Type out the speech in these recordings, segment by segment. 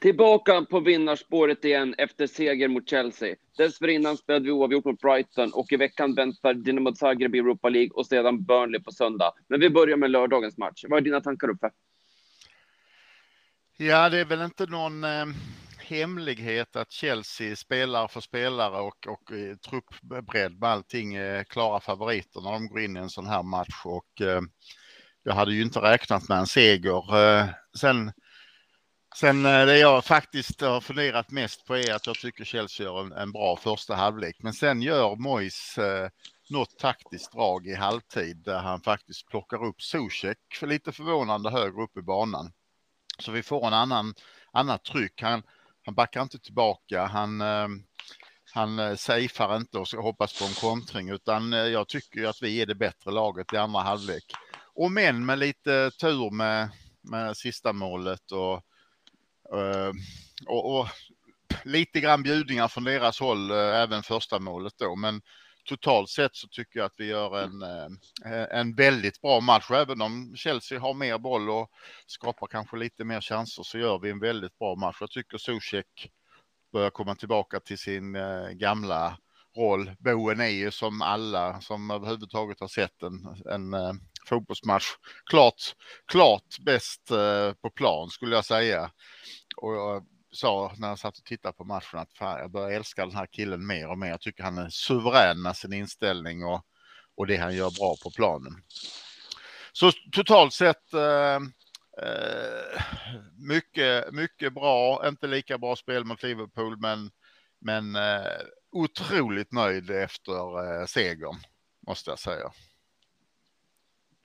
Tillbaka på vinnarspåret igen efter seger mot Chelsea. Dessförinnan spelade vi oavgjort mot Brighton och i veckan väntar Dinamo Zagreb i Europa League och sedan Burnley på söndag. Men vi börjar med lördagens match. Vad är dina tankar uppe? Ja, det är väl inte någon eh, hemlighet att Chelsea spelare för spelare och, och eh, truppbredd med allting är klara favoriter när de går in i en sån här match och eh, jag hade ju inte räknat med en seger. Eh, sen Sen eh, det jag faktiskt har funderat mest på är att jag tycker Chelsea gör en, en bra första halvlek. Men sen gör Mois eh, något taktiskt drag i halvtid där han faktiskt plockar upp Zuzek för lite förvånande högre upp i banan. Så vi får en annan, annat tryck. Han, han backar inte tillbaka. Han, eh, han eh, safear inte och ska hoppas på en kontring utan eh, jag tycker att vi är det bättre laget i andra halvlek. Och men med lite tur med, med sista målet och Ehm, och, och, lite grann bjudningar från deras håll, eh, även första målet då. Men totalt sett så tycker jag att vi gör en, eh, en väldigt bra match. Även om Chelsea har mer boll och skapar kanske lite mer chanser så gör vi en väldigt bra match. Jag tycker Zuzek börjar komma tillbaka till sin eh, gamla roll. Boen är ju som alla som överhuvudtaget har sett en, en fotbollsmatch klart, klart bäst på plan skulle jag säga och jag sa när jag satt och tittade på matchen att fan, jag börjar älska den här killen mer och mer. Jag tycker han är suverän med sin inställning och, och det han gör bra på planen. Så totalt sett eh, eh, mycket, mycket bra, inte lika bra spel mot Liverpool, men, men eh, otroligt nöjd efter eh, segern, måste jag säga.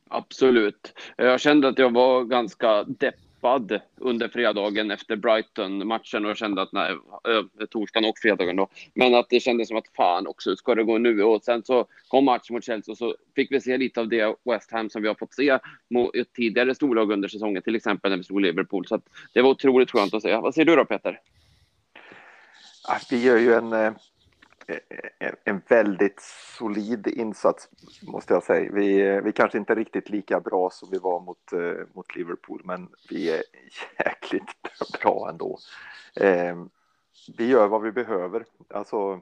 Absolut. Jag kände att jag var ganska depp peppad under fredagen efter Brighton-matchen och kände att nej, äh, torsdagen och fredagen då. Men att det kändes som att fan också, ska det gå nu? Och sen så kom matchen mot Chelsea och så fick vi se lite av det West Ham som vi har fått se mot tidigare storlag under säsongen, till exempel när vi slog Liverpool. Så att det var otroligt skönt att se. Vad säger du då Peter? Vi gör ju en eh, Eh, eh, en väldigt solid insats måste jag säga. Vi, eh, vi kanske inte är riktigt lika bra som vi var mot, mot Liverpool, men vi är jäkligt bra ändå. Eh, vi gör vad vi behöver. Alltså,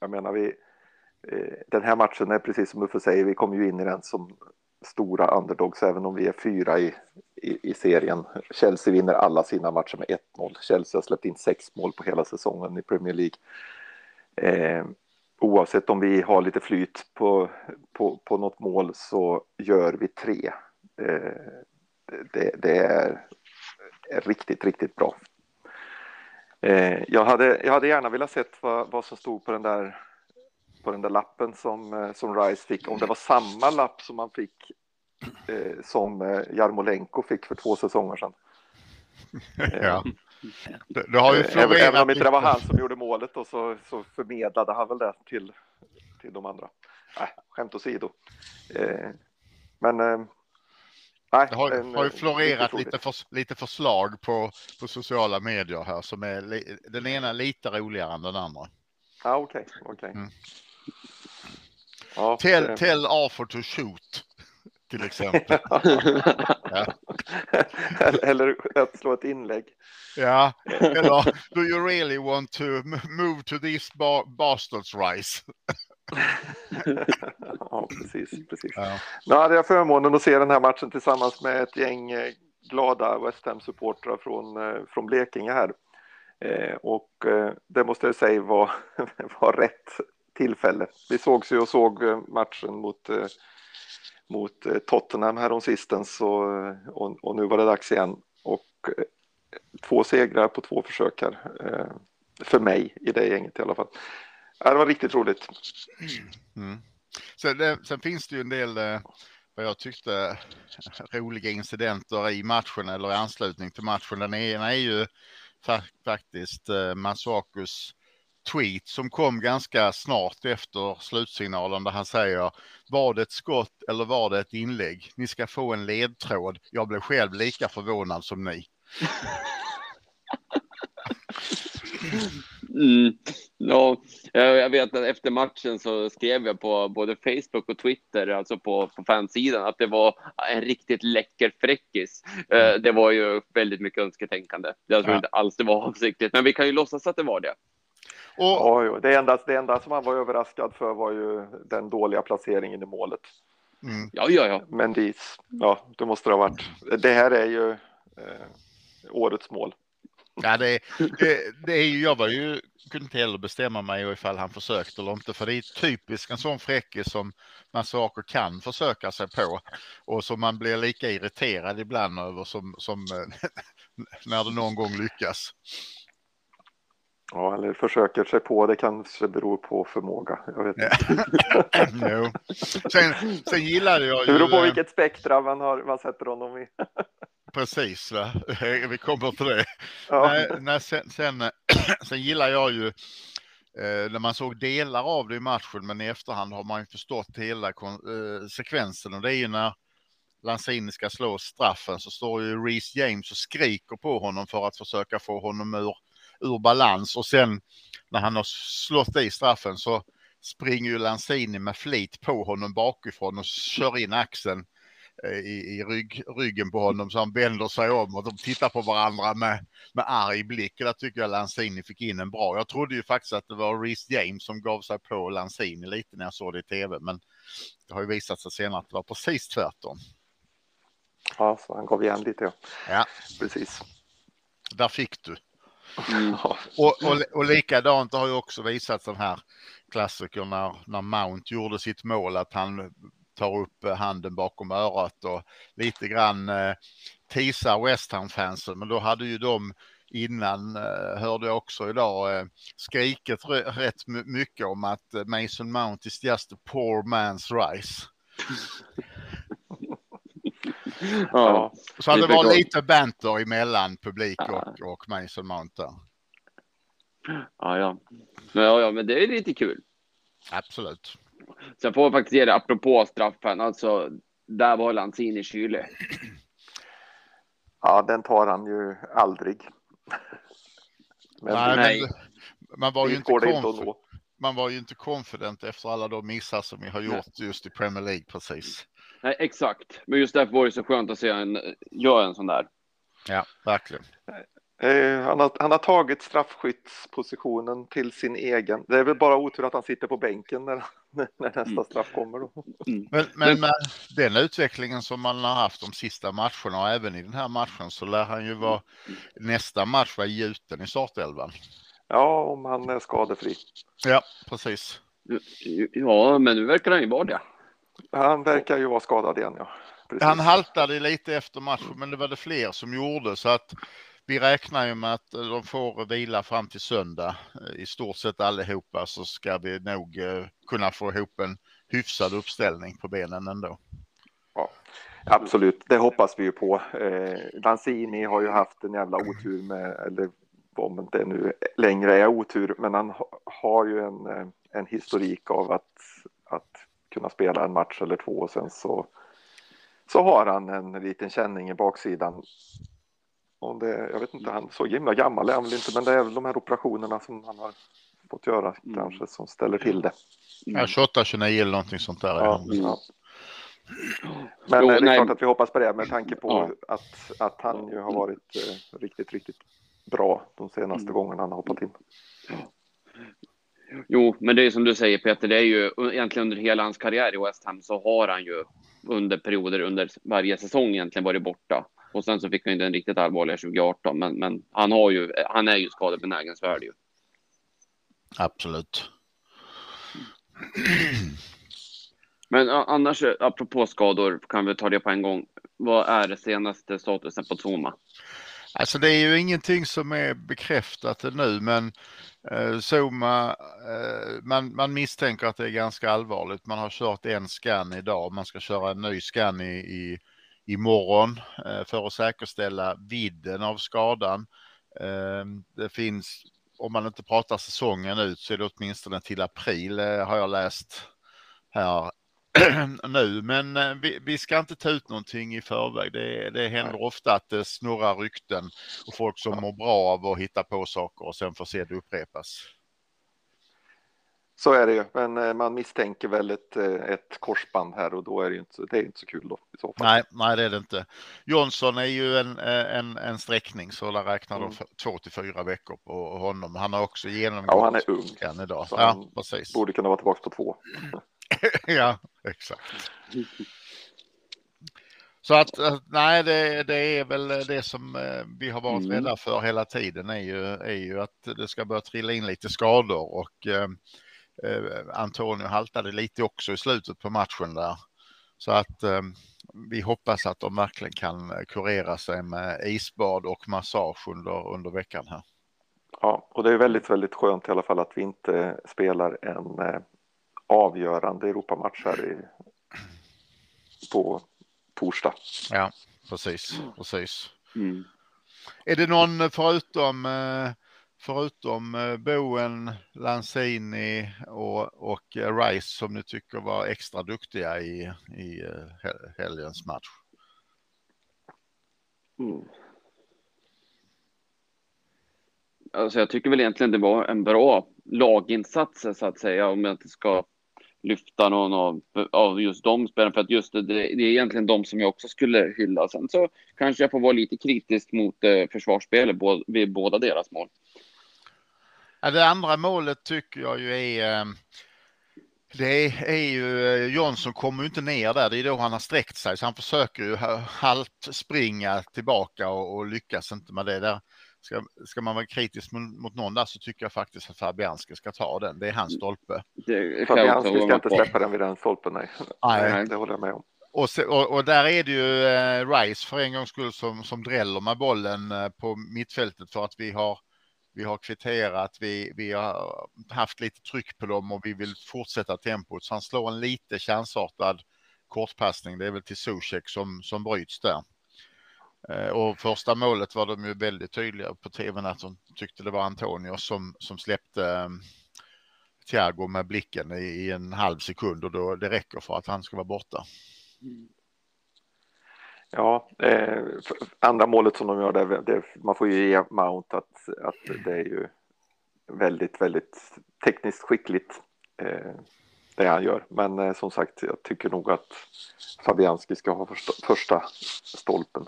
jag menar, vi, eh, den här matchen är precis som Uffe säger, vi kommer ju in i den som stora underdogs, även om vi är fyra i, i, i serien. Chelsea vinner alla sina matcher med 1-0. Chelsea har släppt in sex mål på hela säsongen i Premier League. Eh, oavsett om vi har lite flyt på, på, på något mål så gör vi tre. Eh, det, det är, riktigt, riktigt bra. Eh, jag, hade, jag hade gärna velat sett vad, vad som stod på den där på den där lappen som, eh, som Rice fick, om det var samma lapp som man fick eh, som eh, Jarmolenko fick för två säsonger sedan. ja. Det, det har ju florerat Även om inte det var han som gjorde målet och så, så förmedlade han väl det till, till de andra. Nej, skämt åsido. Eh, men eh, Nej, det har, en, har ju florerat lite, för, lite förslag på, på sociala medier här som är li, den ena lite roligare än den andra. Ja, okej, okay. Okay. Mm. Ja, tell, det... tell Arthur to shoot till exempel. ja. Eller att slå ett inlägg. Ja, eller do you really want to move to these ba bastards rice? ja, precis. precis. Ja. Nu hade jag förmånen att se den här matchen tillsammans med ett gäng eh, glada West Ham-supportrar från, eh, från Blekinge här. Eh, och det måste jag säga var, var rätt tillfälle. Vi sågs ju och såg matchen mot mot eh, Tottenham häromsistens och, eh, och, och nu var det dags igen. Och eh, två segrar på två försök här. Eh, för mig i det gänget i alla fall. Det var riktigt roligt. Mm. mm. Sen, sen, finns det ju en del vad jag tyckte roliga incidenter i matchen eller i anslutning till matchen. Den ena är ju faktiskt Masakus tweet som kom ganska snart efter slutsignalen där han säger var det ett skott eller var det ett inlägg? Ni ska få en ledtråd. Jag blev själv lika förvånad som ni. Mm. Ja, Jag vet att efter matchen så skrev jag på både Facebook och Twitter, alltså på, på fansidan, att det var en riktigt läcker fräckis. Mm. Det var ju väldigt mycket önsketänkande. Jag tror ja. inte alls det var avsiktligt, men vi kan ju låtsas att det var det. Och... Ja, det, enda, det enda som han var överraskad för var ju den dåliga placeringen i målet. Mm. Ja, ja, ja. Men det, ja, det måste det ha varit. Det här är ju eh, årets mål. Ja, det, det, det är ju, jag var ju, kunde inte heller bestämma mig ifall han försökte eller inte, för det är typiskt en sån fräckis som man saker kan försöka sig på och som man blir lika irriterad ibland över som, som när det någon gång lyckas. Ja, eller försöker sig på, det kanske beror på förmåga. Jag vet inte. no. sen, sen gillade jag ju... Det beror på vilket spektra man, har, man sätter honom i. Precis, va? vi kommer till det. Ja. Nej, nej, sen, sen, sen gillar jag ju eh, när man såg delar av det i matchen, men i efterhand har man ju förstått hela eh, sekvensen och det är ju när Lanzini ska slå straffen så står ju Reece James och skriker på honom för att försöka få honom ur, ur balans och sen när han har slått i straffen så springer ju Lanzini med flit på honom bakifrån och kör in axeln Eh, i, i rygg, ryggen på honom så han vänder sig om och de tittar på varandra med, med arg blick. Där tycker jag Lanzini fick in en bra. Jag trodde ju faktiskt att det var Reece James som gav sig på Lanzini lite när jag såg det i tv, men det har ju visat sig senare att det var precis tvärtom. Ja, så han gav igen lite. Ja, ja. precis. Där fick du. Mm. och, och, och likadant har ju också visat den här klassikern när, när Mount gjorde sitt mål att han tar upp eh, handen bakom örat och lite grann eh, teasar West Ham-fansen. Men då hade ju de innan, eh, hörde jag också idag, eh, skrikit rätt mycket om att eh, Mason Mount is just a poor man's rice. ja, så det var lite banter emellan publik och, och Mason Mount där. Ja, ja. ja, ja, men det är lite kul. Absolut. Så jag får faktiskt ge det apropå straffen. Alltså, där var Lanzini kylig. Ja, den tar han ju aldrig. Men, Nej, men man var ju inte confident. Man var ju inte confident efter alla de missar som vi har gjort Nej. just i Premier League precis. Nej, exakt. Men just därför var det så skönt att se en göra en sån där. Ja, verkligen. Eh, han, har, han har tagit straffskyttspositionen till sin egen. Det är väl bara otur att han sitter på bänken när, när nästa mm. straff kommer. Då. Mm. Men, men med den utvecklingen som man har haft de sista matcherna och även i den här matchen så lär han ju vara nästa match vara gjuten i startelvan. Ja, om han är skadefri. Ja, precis. Ja, men nu verkar han ju vara det. Han verkar ju vara skadad igen, ja. Precis. Han haltade lite efter matchen, men det var det fler som gjorde så att vi räknar ju med att de får vila fram till söndag. I stort sett allihopa så ska vi nog eh, kunna få ihop en hyfsad uppställning på benen ändå. Ja, absolut, det hoppas vi ju på. Eh, Lanzini har ju haft en jävla otur med, eller om det nu längre är otur, men han har ju en, eh, en historik av att, att kunna spela en match eller två och sen så, så har han en liten känning i baksidan och det, jag vet inte, han så himla gammal är han väl inte, men det är väl de här operationerna som han har fått göra mm. kanske som ställer till det. Mm. Ja, 28, 29 eller någonting sånt där. Ja, ja. Men jo, det är nej. klart att vi hoppas på det med tanke på ja. att, att han ju har varit eh, riktigt, riktigt bra de senaste mm. gångerna han har hoppat in. Jo, men det är som du säger Peter, det är ju egentligen under hela hans karriär i West Ham så har han ju under perioder under varje säsong egentligen varit borta. Och sen så fick han ju den riktigt allvarliga 2018, men, men han har ju, han är ju skadebenägen, så är det ju. Absolut. Men annars, apropå skador, kan vi ta det på en gång. Vad är det senaste statusen på Zuma? Alltså det är ju ingenting som är bekräftat nu, men Eh, Zuma, eh, man, man misstänker att det är ganska allvarligt. Man har kört en scan idag, man ska köra en ny scan i, i imorgon eh, för att säkerställa vidden av skadan. Det finns, om man inte pratar säsongen ut så är det åtminstone till april har jag läst här nu, men vi, vi, ska inte ta ut någonting i förväg. Det, det händer Nej. ofta att det snurrar rykten och folk som mår bra av att hitta på saker och sen får se det upprepas. Så är det ju, men eh, man misstänker väl ett, eh, ett korsband här och då är det ju inte, det är inte så kul då i så fall. Nej, nej, det är det inte. Johnson är ju en, en, en sträckning så där räknar de mm. två till fyra veckor på honom. Han har också genomgått. Ja, han är ung. Idag. Så ja, precis. Borde kunna vara tillbaka på två. ja, exakt. Så att nej, det, det, är väl det som eh, vi har varit mm. rädda för hela tiden är ju, är ju att det ska börja trilla in lite skador och eh, eh, Antonio haltade lite också i slutet på matchen där. Så att eh, vi hoppas att de verkligen kan kurera sig med isbad och massage under, under veckan här. Ja, och det är väldigt, väldigt skönt i alla fall att vi inte spelar en eh, avgörande Europamatch här i, på torsdag. Ja, precis, precis. Mm. Är det någon förutom eh, förutom eh, Boen, Lanzini och, och Rice som ni tycker var extra duktiga i, i eh, helgens match? Mm. Alltså jag tycker väl egentligen det var en bra laginsats så att säga om jag inte ska lyfta någon av, av just de spelarna för att just det, det, är egentligen de som jag också skulle hylla. Sen så kanske jag får vara lite kritisk mot eh, försvarsspelet vid båda deras mål. Ja, det andra målet tycker jag ju är eh, det är ju eh, Jonsson Johnson kommer ju inte ner där. Det är då han har sträckt sig så han försöker ju halt springa tillbaka och, och lyckas inte med det där. Ska, ska man vara kritisk mot, mot någon där så tycker jag faktiskt att Fabianski ska ta den. Det är hans stolpe. Fabianski ska inte släppa den vid den stolpen, nej. nej. Det håller jag med om. Och, se, och, och, där är det ju eh, Rice för en gångs skull som, som dräller med bollen eh, på mittfältet för att vi har vi har kvitterat, vi, vi har haft lite tryck på dem och vi vill fortsätta tempot. Så han slår en lite chansartad kortpassning. Det är väl till Zuzek som, som bryts där. Eh, och första målet var de ju väldigt tydliga på tvn att de tyckte det var Antonio som, som släppte ehm, Thiago med blicken i, i, en halv sekund och då det räcker för att han ska vara borta. Ja, eh, andra målet som de gör, där, det, man får ju ge Mount att, att det är ju väldigt, väldigt tekniskt skickligt eh, det han gör. Men eh, som sagt, jag tycker nog att Fabianski ska ha första, första stolpen.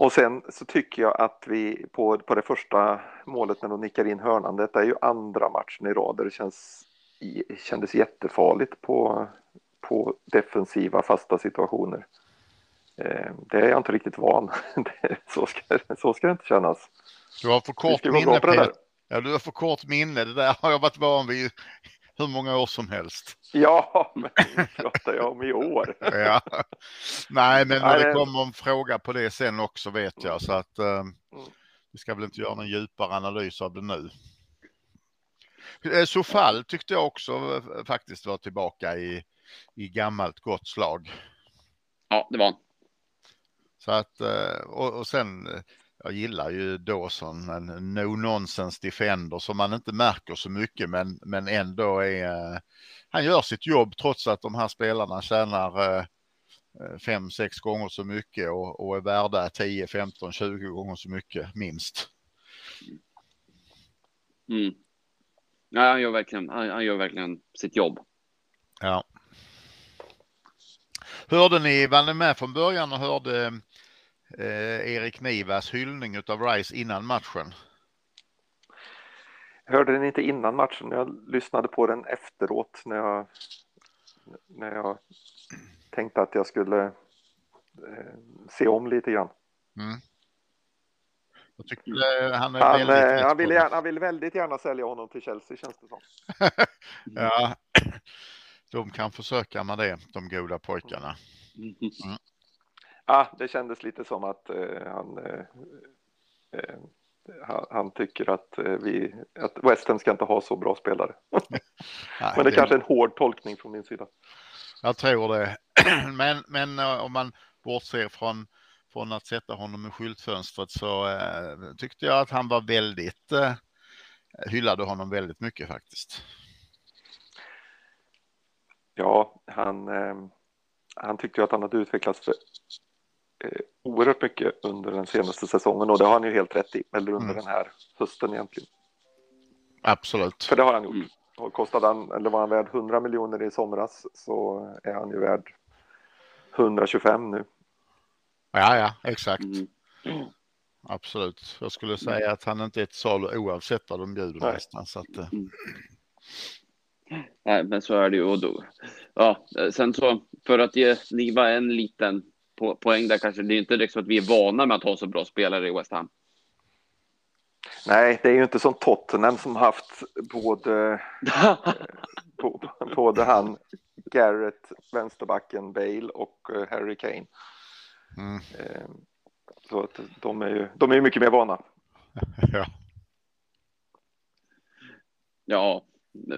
Och sen så tycker jag att vi på, på det första målet när de nickar in hörnan, detta är ju andra matchen i rad där det känns, kändes jättefarligt på, på defensiva fasta situationer. Eh, det är jag inte riktigt van. så, ska, så ska det inte kännas. Du har för kort minne, Peter. Ja, du har för kort minne. Det där har jag varit van vid hur många år som helst. Ja, men pratar jag om i år. ja. Nej, men när det kommer en fråga på det sen också vet jag så att eh, vi ska väl inte göra någon djupare analys av det nu. Eh, Sofall tyckte jag också eh, faktiskt var tillbaka i, i gammalt gott slag. Ja, det var han. Så att, eh, och, och sen jag gillar ju Dawson, en no nonsense defender som man inte märker så mycket men, men ändå är, eh, han gör sitt jobb trots att de här spelarna tjänar 5, eh, 6 gånger så mycket och, och är värda 10, 15, 20 gånger så mycket minst. Mm. Ja, han gör verkligen, han, han gör verkligen sitt jobb. Ja. Hörde ni, var ni med från början och hörde eh, Erik Nivas hyllning av Rice innan matchen? Jag hörde den inte innan matchen, jag lyssnade på den efteråt när jag, när jag tänkte att jag skulle eh, se om lite grann. Mm. Jag tyckte mm. han, är han, väldigt eh, han, vill gärna, han vill väldigt gärna sälja honom till Chelsea känns det som. ja, de kan försöka med det, de goda pojkarna. Mm. Ja, det kändes lite som att eh, han, eh, eh han, tycker att, vi, att West Ham ska inte ha så bra spelare. Nej, men det är kanske är en hård tolkning från min sida. Jag tror det. men, men om man bortser från, från att sätta honom i skyltfönstret så eh, tyckte jag att han var väldigt, eh, hyllade honom väldigt mycket faktiskt. Ja, han, eh, han tyckte att han hade utvecklats eh, oerhört mycket under den senaste säsongen och det har han ju helt rätt i, eller under mm. den här hösten egentligen. Absolut. För det har han gjort. Mm. Och kostade han, eller var han värd 100 miljoner i somras så är han ju värd 125 nu. Ja, ja, exakt. Mm. Absolut. Jag skulle säga att han inte är ett salu oavsett vad de bjuder Nej. nästan. Så att, eh, Nej, men så är det ju. Och då, ja, sen så för att ge Niva en liten po poäng där kanske. Det är inte direkt så att vi är vana med att ha så bra spelare i West Ham. Nej, det är ju inte som Tottenham som haft både, bo- både han, Garrett, vänsterbacken, Bale och eh, Harry Kane. mm, Eh, Så att de är ju de är ju mycket mer vana. ja. ja.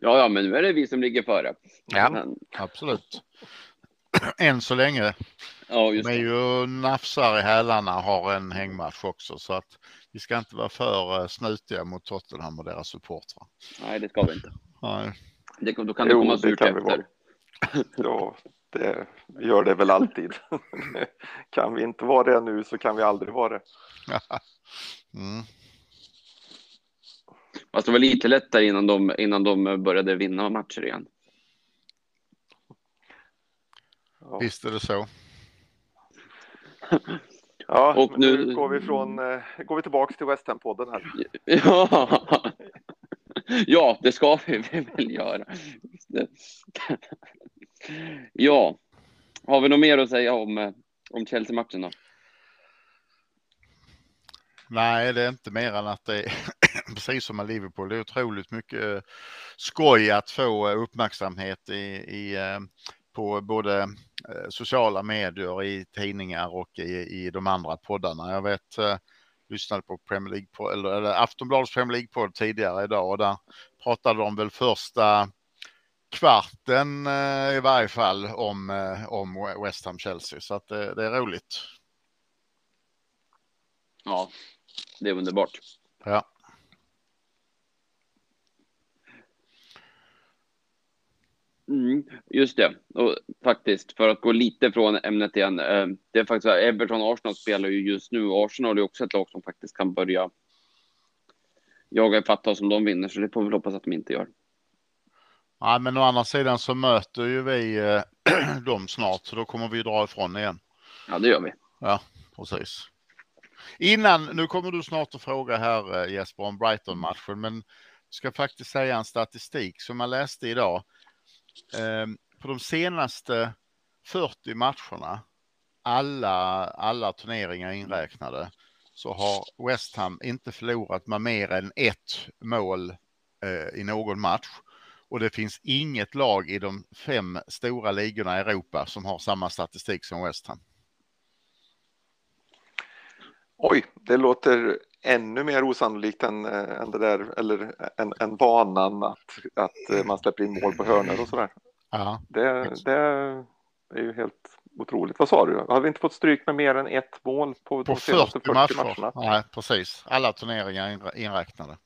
ja, ja, men nu är det vi som ligger före. ja, Men, absolut. Än så länge. ja, just De är det. ju nafsar i hälarna har en hängmatch också så att vi ska inte vara för eh, snutiga mot Tottenham och deras supportrar. Nej, det ska vi inte. Nej. Det, då kan det Jo, komma det surt efter. Ja, det gör det väl alltid. kan vi inte vara det nu så kan vi aldrig vara det. Mm. Fast det var lite lättare innan de, innan de började vinna matcher igen. Ja, Visst är det så. ja och nu... nu- går vi från eh, går vi tillbaks till West Ham-podden här. Ja, ja det ska vi väl göra. Ja, har vi något mer att säga om, eh, om Chelsea-matchen då? Nej, det är inte mer än att det är precis som med Liverpool. Det är otroligt mycket skoj att få eh, uppmärksamhet i, i, på både eh, sociala medier, i tidningar och i, i de andra poddarna. Jag vet, eh, lyssnade på Premier League, eller, eller Aftonbladets Premier League-podd tidigare idag och där pratade de väl första kvarten eh, i varje fall om, eh, om West Ham Chelsea. Så att det, det är roligt. Ja, det är underbart. Ja. Mm, just det. Och faktiskt, för att gå lite från ämnet igen. Eh, det är faktiskt Everton och Arsenal spelar ju just nu. Arsenal är också ett lag som faktiskt kan börja jaga ifatt oss om de vinner, så det får vi hoppas att de inte gör. Ja, men å andra sidan så möter ju vi eh, dem snart, så då kommer vi dra ifrån igen. Ja, det gör vi. Ja, precis. Innan, nu kommer du snart att fråga här eh, Jesper om Brighton-matchen, men jag ska faktiskt säga en statistik som jag läste idag. Ehm, på de senaste 40 matcherna, alla, alla turneringar inräknade, så har West Ham inte förlorat med mer än ett mål eh, i någon match. Och det finns inget lag i de fem stora ligorna i Europa som har samma statistik som West Ham. Oj, det låter ännu mer osannolikt än, eh, än det där, eller än, än vanan att, att eh, man släpper in mål på hörnor och sådär. Ja, Det, det är ju helt otroligt. Vad sa du? Har vi inte fått stryk med mer än ett mål på, på de senaste 40 40 matcher. matcherna? Nej, precis. Alla turneringar inrä- inräknade.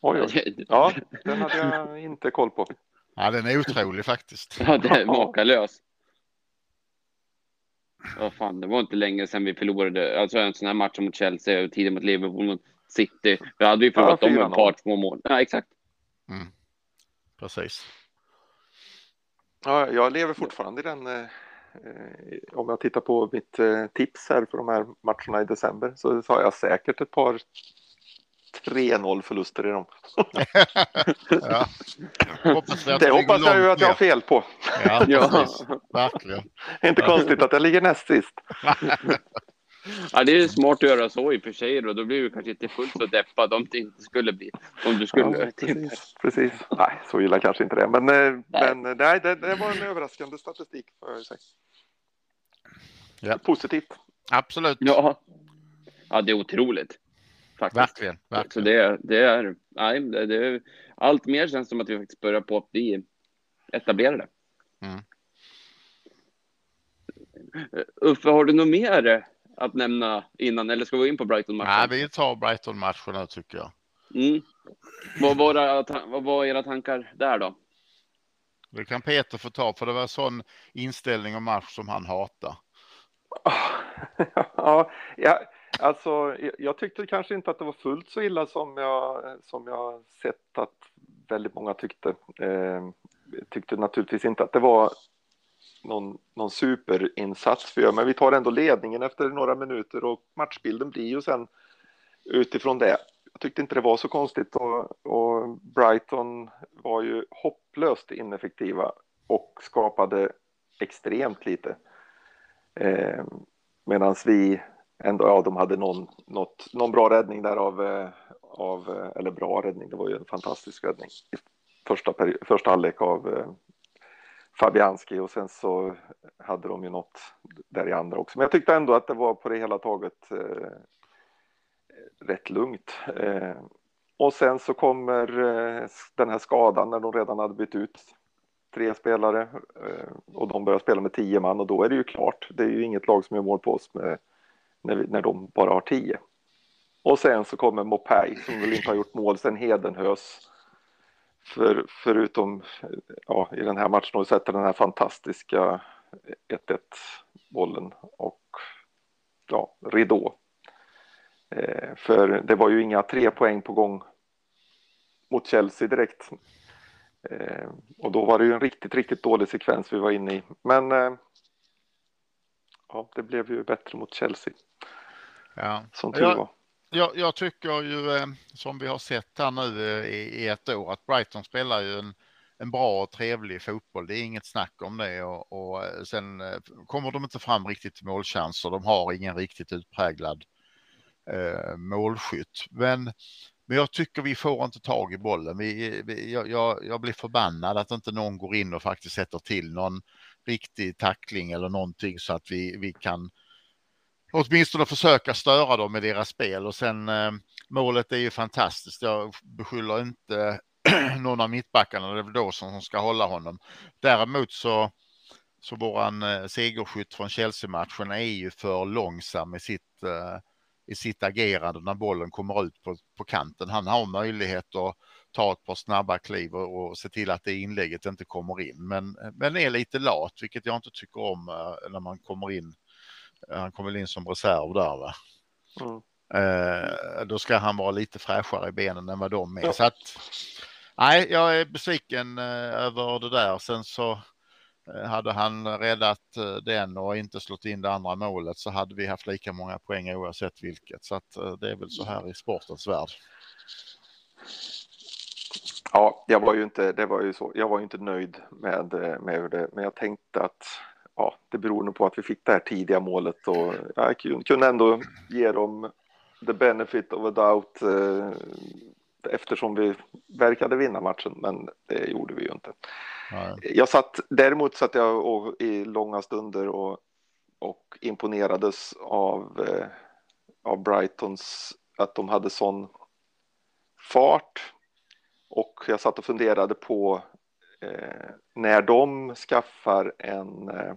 Oj, oj. Ja, den hade jag inte koll på. Ja, den är otrolig faktiskt. Ja, det är makalös. Vad fan, det var inte länge sedan vi förlorade. Alltså en sån här match mot Chelsea och tidigt mot Liverpool mot City. Vi hade ju förlorat Ja, dem med ett 4-0. par små mål. Ja, exakt. Mm. Precis. Ja, jag lever fortfarande i den. Eh, om jag tittar på mitt eh, tips här för de här matcherna i december så har jag säkert ett par 3-0 förluster i dem. Ja. Hoppas Det hoppas jag ju att jag har fel på. Ja, Ja. Verkligen. Det är inte konstigt att jag ligger näst sist. ja, det är smart att göra så i och för sig. Då, då blir du kanske inte fullt så deppad om det inte skulle bli. Om du skulle. Ja, precis, precis. Nej, så illa kanske inte det. Men, eh, men eh, nej, det, det var en överraskande statistik jag säga. Ja. Positivt. Absolut. Ja. ja, det är otroligt. Faktiskt. Verkligen. Så verkligen. det, är- det är, nej, det, det är, allt mer känns som att vi faktiskt börjar på att bli etablerade. Mm. Uffe, har du något mer att nämna innan eller ska vi gå in på Brighton-matchen? Nej, vi tar Brighton-matchen nu tycker jag. Mm. Vad, var era, vad var era tankar där då? Det kan Peter få ta, för det var en sån inställning och match som han hatar. ja, jag, alltså jag tyckte kanske inte att det var fullt så illa som jag, som jag sett att väldigt många tyckte. Eh, tyckte naturligtvis inte att det var någon, någon superinsats för men vi tar ändå ledningen efter några minuter och matchbilden blir ju sen utifrån det. Jag tyckte inte det var så konstigt och, och Brighton var ju hopplöst ineffektiva och skapade extremt lite. Eh, Medan vi ändå, ja, de hade någon, något, någon bra räddning där av, eh, av, eh, eller bra räddning, det var ju en fantastisk räddning i första, första halvlek av eh, Fabianski och sen så hade de ju något där i andra också. Men jag tyckte ändå att det var på det hela taget eh, rätt lugnt. Eh, och sen så kommer eh, den här skadan när de redan hade bytt ut tre spelare eh, och de börjar spela med tio man och då är det ju klart. Det är ju inget lag som gör mål på oss med, när, vi, när de bara har tio. Och sen så kommer Mopay, som väl inte har gjort mål sedan Hedenhös. För, förutom ja, i den här matchen och sätter den här fantastiska 1-1 bollen och ja, ridå. Eh, för det var ju inga tre poäng på gång mot Chelsea direkt. Eh, och då var det ju en riktigt, riktigt dålig sekvens vi var inne i. Men eh, ja, det blev ju bättre mot Chelsea. Ja. Som tur var. Jag, jag, tycker ju eh, som vi har sett här nu i, i, ett år att Brighton spelar ju en, en bra och trevlig fotboll. Det är inget snack om det och, och sen kommer de inte fram riktigt till målchanser. De har ingen riktigt utpräglad eh, målskytt. Men men jag tycker vi får inte tag i bollen. Vi, vi, jag, jag, blir förbannad att inte någon går in och faktiskt sätter till någon riktig tackling eller någonting så att vi, vi kan åtminstone försöka störa dem med deras spel och sen eh, målet är ju fantastiskt. Jag beskyller inte någon av mittbackarna, det är väl då som ska hålla honom. Däremot så så våran eh, segerskytt från Chelsea-matchen är ju för långsam i sitt eh, i sitt agerande när bollen kommer ut på, på kanten. Han har möjlighet att ta ett par snabba kliv och, och se till att det inlägget inte kommer in. Men, men är lite lat, vilket jag inte tycker om uh, när man kommer in. Uh, han kommer in som reserv där va. Mm. Uh, då ska han vara lite fräschare i benen än vad de är. Ja. Så att, nej, jag är besviken över det där. Sen så Eh, hade han räddat eh, den och inte slått in det andra målet så hade vi haft lika många poäng oavsett vilket. Så att eh, det är väl så här i sportens värld. Ja, jag var ju inte, det var ju så. Jag var ju inte nöjd med, med det, men jag tänkte att ja, det beror nog på att vi fick det här tidiga målet och jag kunde ändå ge dem the benefit of a doubt eftersom vi verkade vinna matchen, men det gjorde vi ju inte. Nej. Jag satt, däremot satt jag och, i långa stunder och, och imponerades av, eh, av Brightons, att de hade sån fart. Och jag satt och funderade på eh, när de skaffar en eh,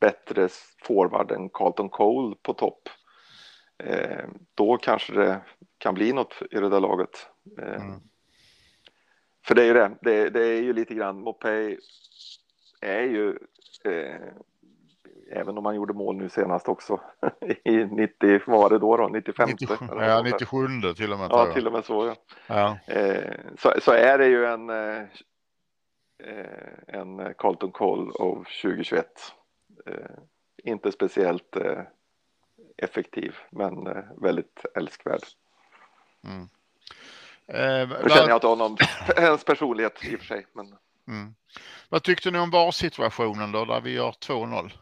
bättre forward än Carlton Cole på topp. Eh, då kanske det kan bli något i det där laget. Eh, mm. För det är ju det, det, det är ju lite grann, Mopay är ju, eh, även om han gjorde mål nu senast också, i 90, vad var det då då, 95? 97, ja, 97 till och med. Ja, till och med så ja. ja. Eh, så, så är det ju en, eh, eh en Carlton Cole av 2021. Eh, inte speciellt eh, effektiv, men väldigt älskvärd. Mm. Eh, nu känner jag inte honom, ens personlighet i och för sig. Men... Mm. Vad tyckte ni om VAR-situationen då, där vi gör 2-0?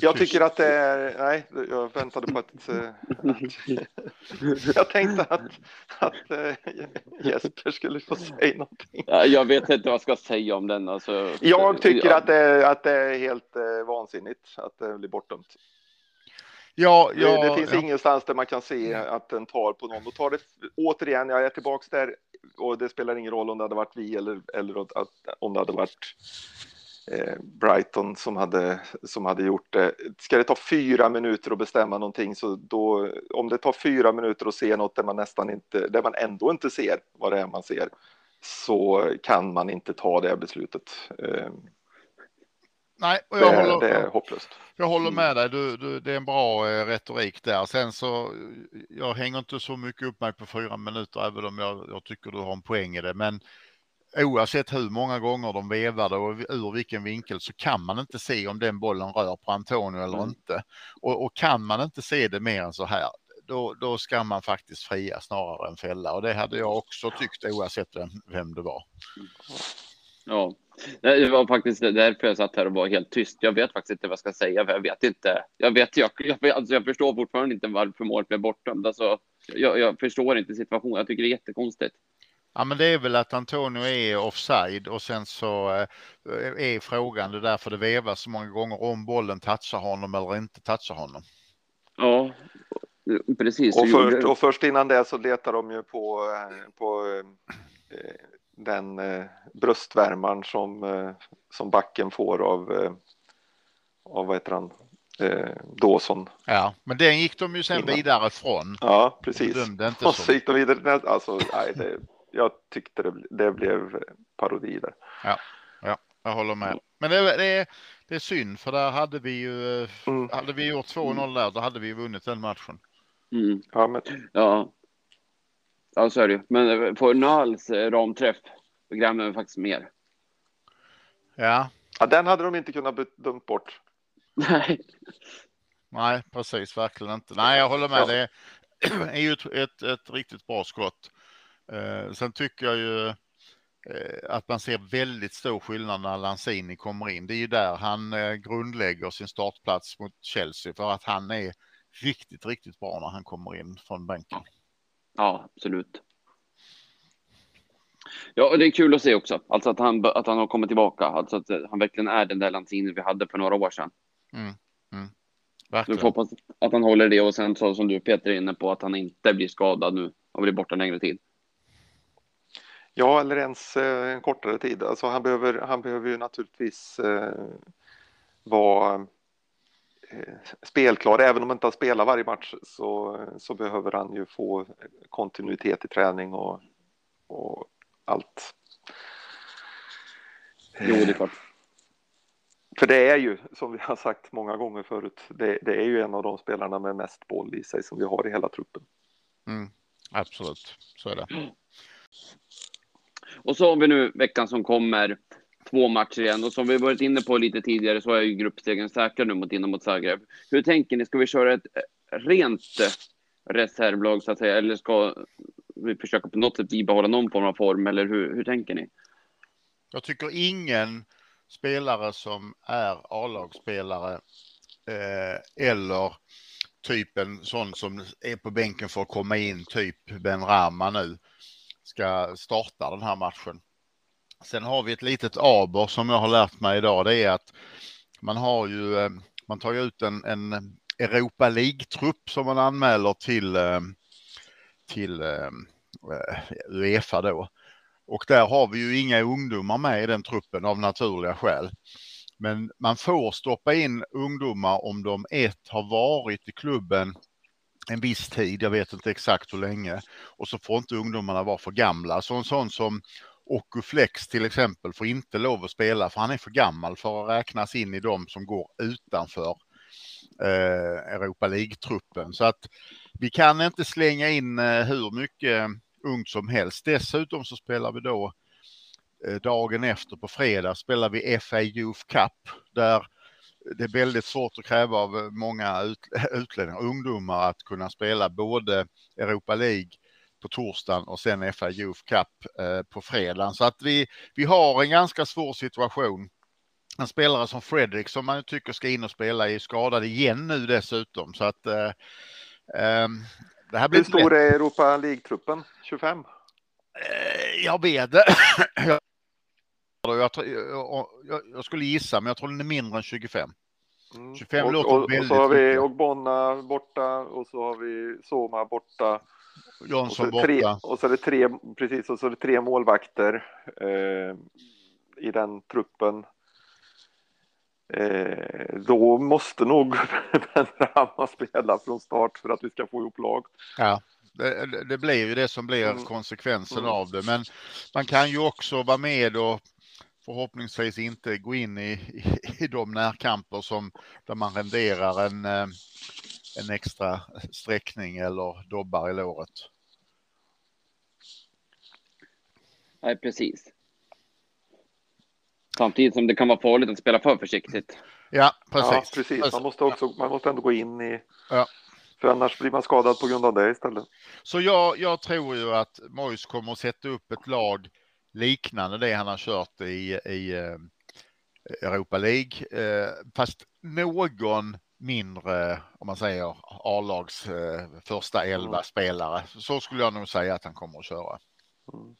Jag tycker att det är, nej, jag väntade på att, att jag tänkte att, att äh, Jesper skulle få säga någonting. Jag vet inte vad jag ska säga om den. Alltså, jag tycker ja. att, det, att det är helt äh, vansinnigt att det blir bortdömt. Ja, ja, det, det finns ja. ingenstans där man kan se att den tar på någon. Då tar det återigen, jag är tillbaks där och det spelar ingen roll om det hade varit vi eller, eller att, om det hade varit eh, Brighton som hade, som hade gjort det. Ska det ta fyra minuter att bestämma någonting så då, om det tar fyra minuter att se något där man nästan inte, där man ändå inte ser vad det är man ser, så kan man inte ta det beslutet. Eh, Nej, och jag, det, håller, det är hopplöst. jag håller Mm. med dig. Du, du, det är en bra eh, retorik där. Sen så, jag hänger inte så mycket upp mig på fyra minuter, även om jag, jag tycker du har en poäng i det. Men oavsett hur många gånger de vevade och ur vilken vinkel så kan man inte se om den bollen rör på Antonio eller Mm. inte. Och, och kan man inte se det mer än så här, då, då ska man faktiskt fria snarare än fälla. Och det hade jag också tyckt oavsett vem, vem det var. Ja, det var faktiskt därför jag satt här och var helt tyst. Jag vet faktiskt inte vad jag ska säga. för Jag vet inte. Jag vet, jag, jag, alltså jag förstår fortfarande inte varför målet blev bortdömt. Alltså, jag, jag förstår inte situationen. Jag tycker det är jättekonstigt. Ja, men det är väl att Antonio är offside och sen så eh, är frågan, det är därför det vevas så många gånger om bollen touchar honom eller inte touchar honom. Ja, precis. Och först, och först innan det så letar de ju på, eh, på eh, den bröstvärmaren som, som backen får av, av vad heter han, eh, Dawson. Ja, men den gick de ju sen vidare från. Ja, precis. Och så. så gick de vidare. Alltså, nej, det, jag tyckte det, det blev parodi där. Jag håller med. Men det, det, är, det är synd för där hade vi ju, eh, Mm. hade vi gjort 2-0 där, då hade vi vunnit den matchen. Mm, Ja, men, ja. ja, så är det ju. Men får Nals eh, ramträff, då grämer vi faktiskt mer. Ja, ja, den hade de inte kunnat dömt bort. Nej. nej, precis, verkligen inte. Nej, jag håller med. Ja. Det är ju ett, ett, ett riktigt bra skott. Eh, sen tycker jag ju eh, att man ser väldigt stor skillnad när Lanzini kommer in. Det är ju där han eh, grundlägger sin startplats mot Chelsea för att han är riktigt, riktigt bra när han kommer in från bänken. Ja, absolut. Ja, och det är kul att se också. Alltså att han, att han har kommit tillbaka. Alltså att han verkligen är den där Lanzini vi hade för några år sedan. Mm, mm. Så vi Verkligen. får hoppas att han håller det och sen så som du Peter är inne på att han inte blir skadad nu och blir borta längre tid. Ja, eller ens eh, en kortare tid. Alltså, han, behöver, han behöver ju naturligtvis eh, vara eh, spelklar. Även om han inte har spelat varje match så, så behöver han ju få kontinuitet i träning och, och allt. Jo, det är klart. För det är ju, som vi har sagt många gånger förut, det, det är ju en av de spelarna med mest boll i sig som vi har i hela truppen. Mm, absolut, så är det. Och så har vi nu veckan som kommer två matcher igen och som vi varit inne på lite tidigare så är ju gruppstegen säkra nu mot in mot Zagreb. Hur tänker ni? Ska vi köra ett eh, rent eh, reservlag så att säga eller ska vi försöka på något sätt bibehålla någon form av form eller hur, hur tänker ni? Jag tycker ingen spelare som är A-lagsspelare eh, eller typ en sån som är på bänken för att komma in, typ Ben Rama nu, ska starta den här matchen. Sen har vi ett litet aber som jag har lärt mig idag. Det är att man har ju, eh, man tar ju ut en, en Europa League-trupp som man anmäler till, eh, till eh, Uefa då. Och där har vi ju inga ungdomar med i den truppen av naturliga skäl. Men man får stoppa in ungdomar om de ett har varit i klubben en viss tid, jag vet inte exakt hur länge, och så får inte ungdomarna vara för gamla. Så en sån som Okuflex till exempel får inte lov att spela för han är för gammal för att räknas in i de som går utanför eh, Europa League-truppen. Så att vi kan inte slänga in eh, hur mycket ungt som helst. Dessutom så spelar vi då eh, dagen efter på fredag spelar vi FA Youth Cup där det är väldigt svårt att kräva av eh, många ut, utlänningar, ungdomar att kunna spela både Europa League på torsdagen och sen FA Youth Cup eh, på fredagen. Så att vi, vi har en ganska svår situation. En spelare som Fredrik som man tycker ska in och spela är skadad igen nu dessutom. Så att eh, eh, det här blir Hur stor är Europa League-truppen? 25? Eh, Jag vet. Jag, jag, tror- jag, jag, jag skulle gissa, men jag tror den är mindre än 25. Mm. 25 och, låter och, och väldigt så har vi. Ogbonna borta och så har vi Soma borta. Och så, Jonsson det tre, borta. och så är det tre, precis, och så är det tre målvakter eh, i den truppen. Eh, då måste nog Ben Rama spela från start för att vi ska få ihop lag. Ja, det, det- det blir ju det som blir Mm. konsekvensen Mm. av det. Men man kan ju också vara med och förhoppningsvis inte gå in i, i, i de närkamper som där man renderar en, eh, en extra sträckning eller dobbar i låret. Nej, precis. Samtidigt som det kan vara farligt att spela för försiktigt. Ja, precis. Ja, precis. Man måste, också, man måste ändå gå in i... Ja. För annars blir man skadad på grund av det istället. Så jag, jag tror ju att Mois kommer att sätta upp ett lag liknande det han har kört i, i eh, Europa League. Eh, fast någon mindre, om man säger A-lags eh, första elva Mm. spelare. Så skulle jag nog säga att han kommer att köra. Mm.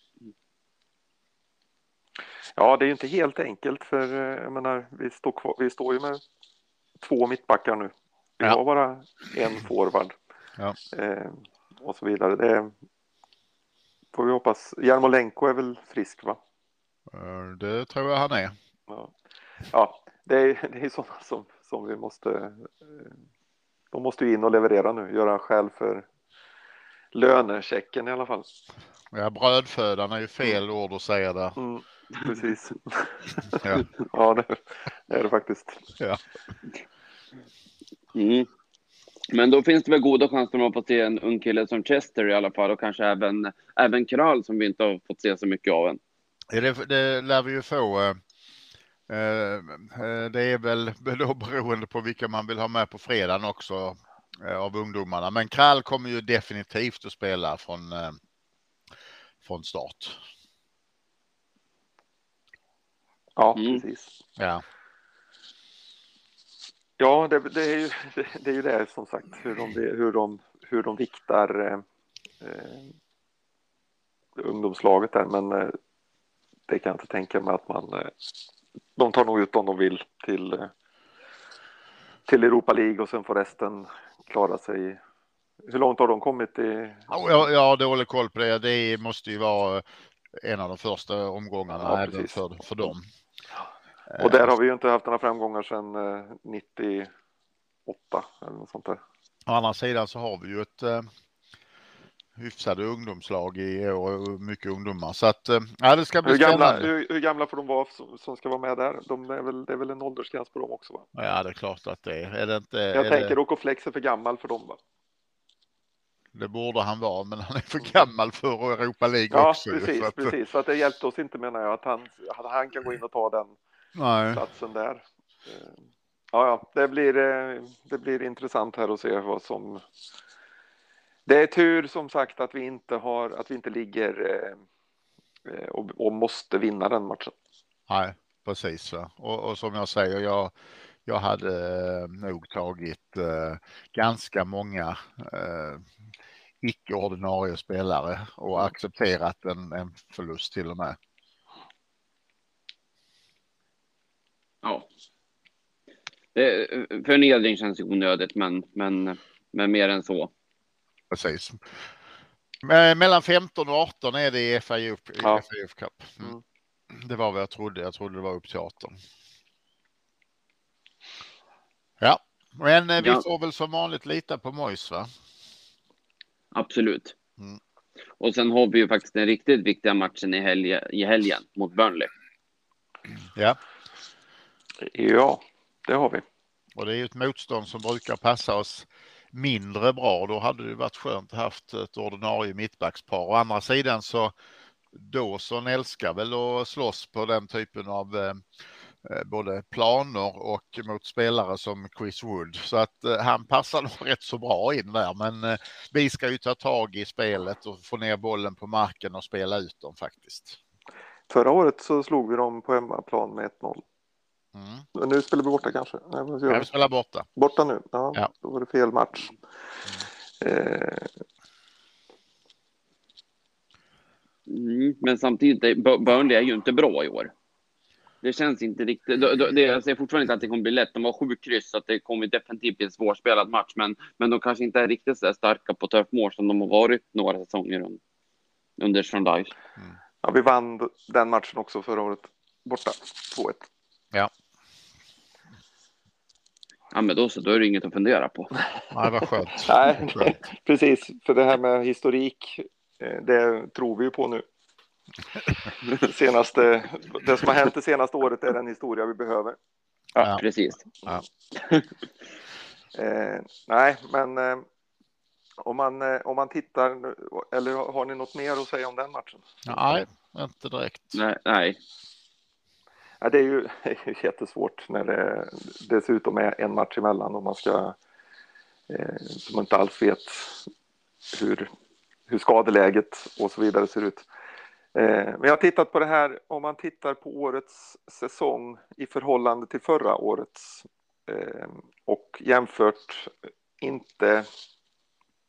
Ja, det är ju inte helt enkelt för jag menar, vi står, kvar, vi står ju med två mittbackar nu. Vi Ja. har bara en forward. Ja. Eh, och så vidare. Det får vi hoppas. Jarmolenko är väl frisk va? Eh, Det tror jag han är. Ja, ja det är, det är sådana som, som vi måste. Eh, de måste ju in och leverera nu, göra skäl för lönechecken i alla fall. Ja, brödfödan är ju fel ord att säga där. Mm, precis. Ja. ja, det, det är det faktiskt. Mm. Men då finns det väl goda chanser man får se en ung kille som Chester i alla fall och kanske även, även Kral som vi inte har fått se så mycket av än. Ja, Det, det lär vi ju få. eh, eh, Det är väl då beroende på vilka man vill ha med på fredagen också eh, av ungdomarna. Men Krall kommer ju definitivt att spela från, eh, från start. Ja, Mm. precis. Ja, Ja, det, det, är ju, det, är ju det som sagt hur de, hur de, hur de viktar eh, eh, ungdomslaget där. Men eh, det kan jag inte tänka mig att man. Eh, de tar nog ut om de vill till. Eh, till Europa League och sen får resten klara sig. Hur långt har de kommit i? Ja, jag, har dålig koll på det. Det måste ju vara en av de första omgångarna Ja, även för, för dem. Och där har vi ju inte haft några framgångar sedan eh, 98 eller något sånt där. Å andra sidan så har vi ju ett eh, hyfsade ungdomslag i år och mycket ungdomar. Så att eh, ja, det ska bli Hur gamla, spännande. hur, hur gamla får de vara som, som ska vara med där? De är väl, det är väl en åldersgräns på dem också? Va? Ja, det är klart att det är. är det inte. Jag är tänker det, Oko Flex är för gammal för dem va? det borde han vara, men han är för gammal för Europa League Ja, också. ju, precis, så att- precis. Så att det hjälpte oss inte menar jag att han, att han kan gå in och ta den Nej, platsen där. Eh, Ja, ja, det blir, eh, det blir intressant här att se vad som. Det är tur som sagt att vi inte har, att vi inte ligger eh, och, och måste vinna den matchen. nej, precis. Och, och som jag säger, jag, jag hade nog tagit ganska många icke-ordinarie spelare och accepterat en, en förlust till och med. Ja. Det, förnedring känns ju onödigt, men, men, men mer än så. Precis. Mellan 15 och 18 är det i FIF, i Ja. FIF Cup. Mm. Mm. Det var vad jag trodde. Jag trodde det var upp till 18. Ja, men eh, vi Ja. får väl som vanligt lita på Mois va? Absolut. Mm. Och sen har vi ju faktiskt den riktigt viktiga matchen i, helge, i helgen mot Burnley. Ja, Ja, det har vi. och det är ju ett motstånd som brukar passa oss mindre bra. Då hade det varit skönt att haft ett ordinarie mittbackspar. Å andra sidan så Dawson älskar väl att slåss på den typen av eh, eh, både planer och mot spelare som Chris Wood. Så att eh, han passar nog rätt så bra in där. Men eh, vi ska ju ta tag i spelet och få ner bollen på marken och spela ut dem faktiskt. Förra året så slog vi dem på hemmaplan med 1-0. Mm. Nu spelar vi borta kanske. Nej, vad gör vi? spelar borta. Borta nu? Ja, Ja. då var det fel match. Eh, Mm, men samtidigt, Burnley är ju inte bra i år. Det känns inte riktigt. Det, jag säger fortfarande inte att det kommer bli lätt. De har sju kryss, så att det kommer definitivt bli en svårspelad match. Men, men de kanske inte är riktigt så starka på Turf Moor som de har varit några säsonger un- under Sean Dyche. ja, vi vann den matchen också förra året. Borta 2-1. Ja, men då så, då är det inget att fundera på. Nej, vad skönt. Nej, Skönt. precis. För det här med historik, eh, det tror vi ju på nu. senaste, det som har hänt det senaste året är den historia vi behöver. Ja, Ja. precis. Eh, nej, men eh, om, man, eh, om man tittar, nu- eller har har ni något mer att säga om den matchen? Nej, inte direkt. Nej, nej. Ja, det är ju, jättesvårt när det dessutom är en match emellan och man ska, eh, som man inte alls vet hur, hur skadeläget och så vidare ser ut. Eh, men jag har tittat på det här, om man tittar på årets säsong i förhållande till förra årets eh, och jämfört inte,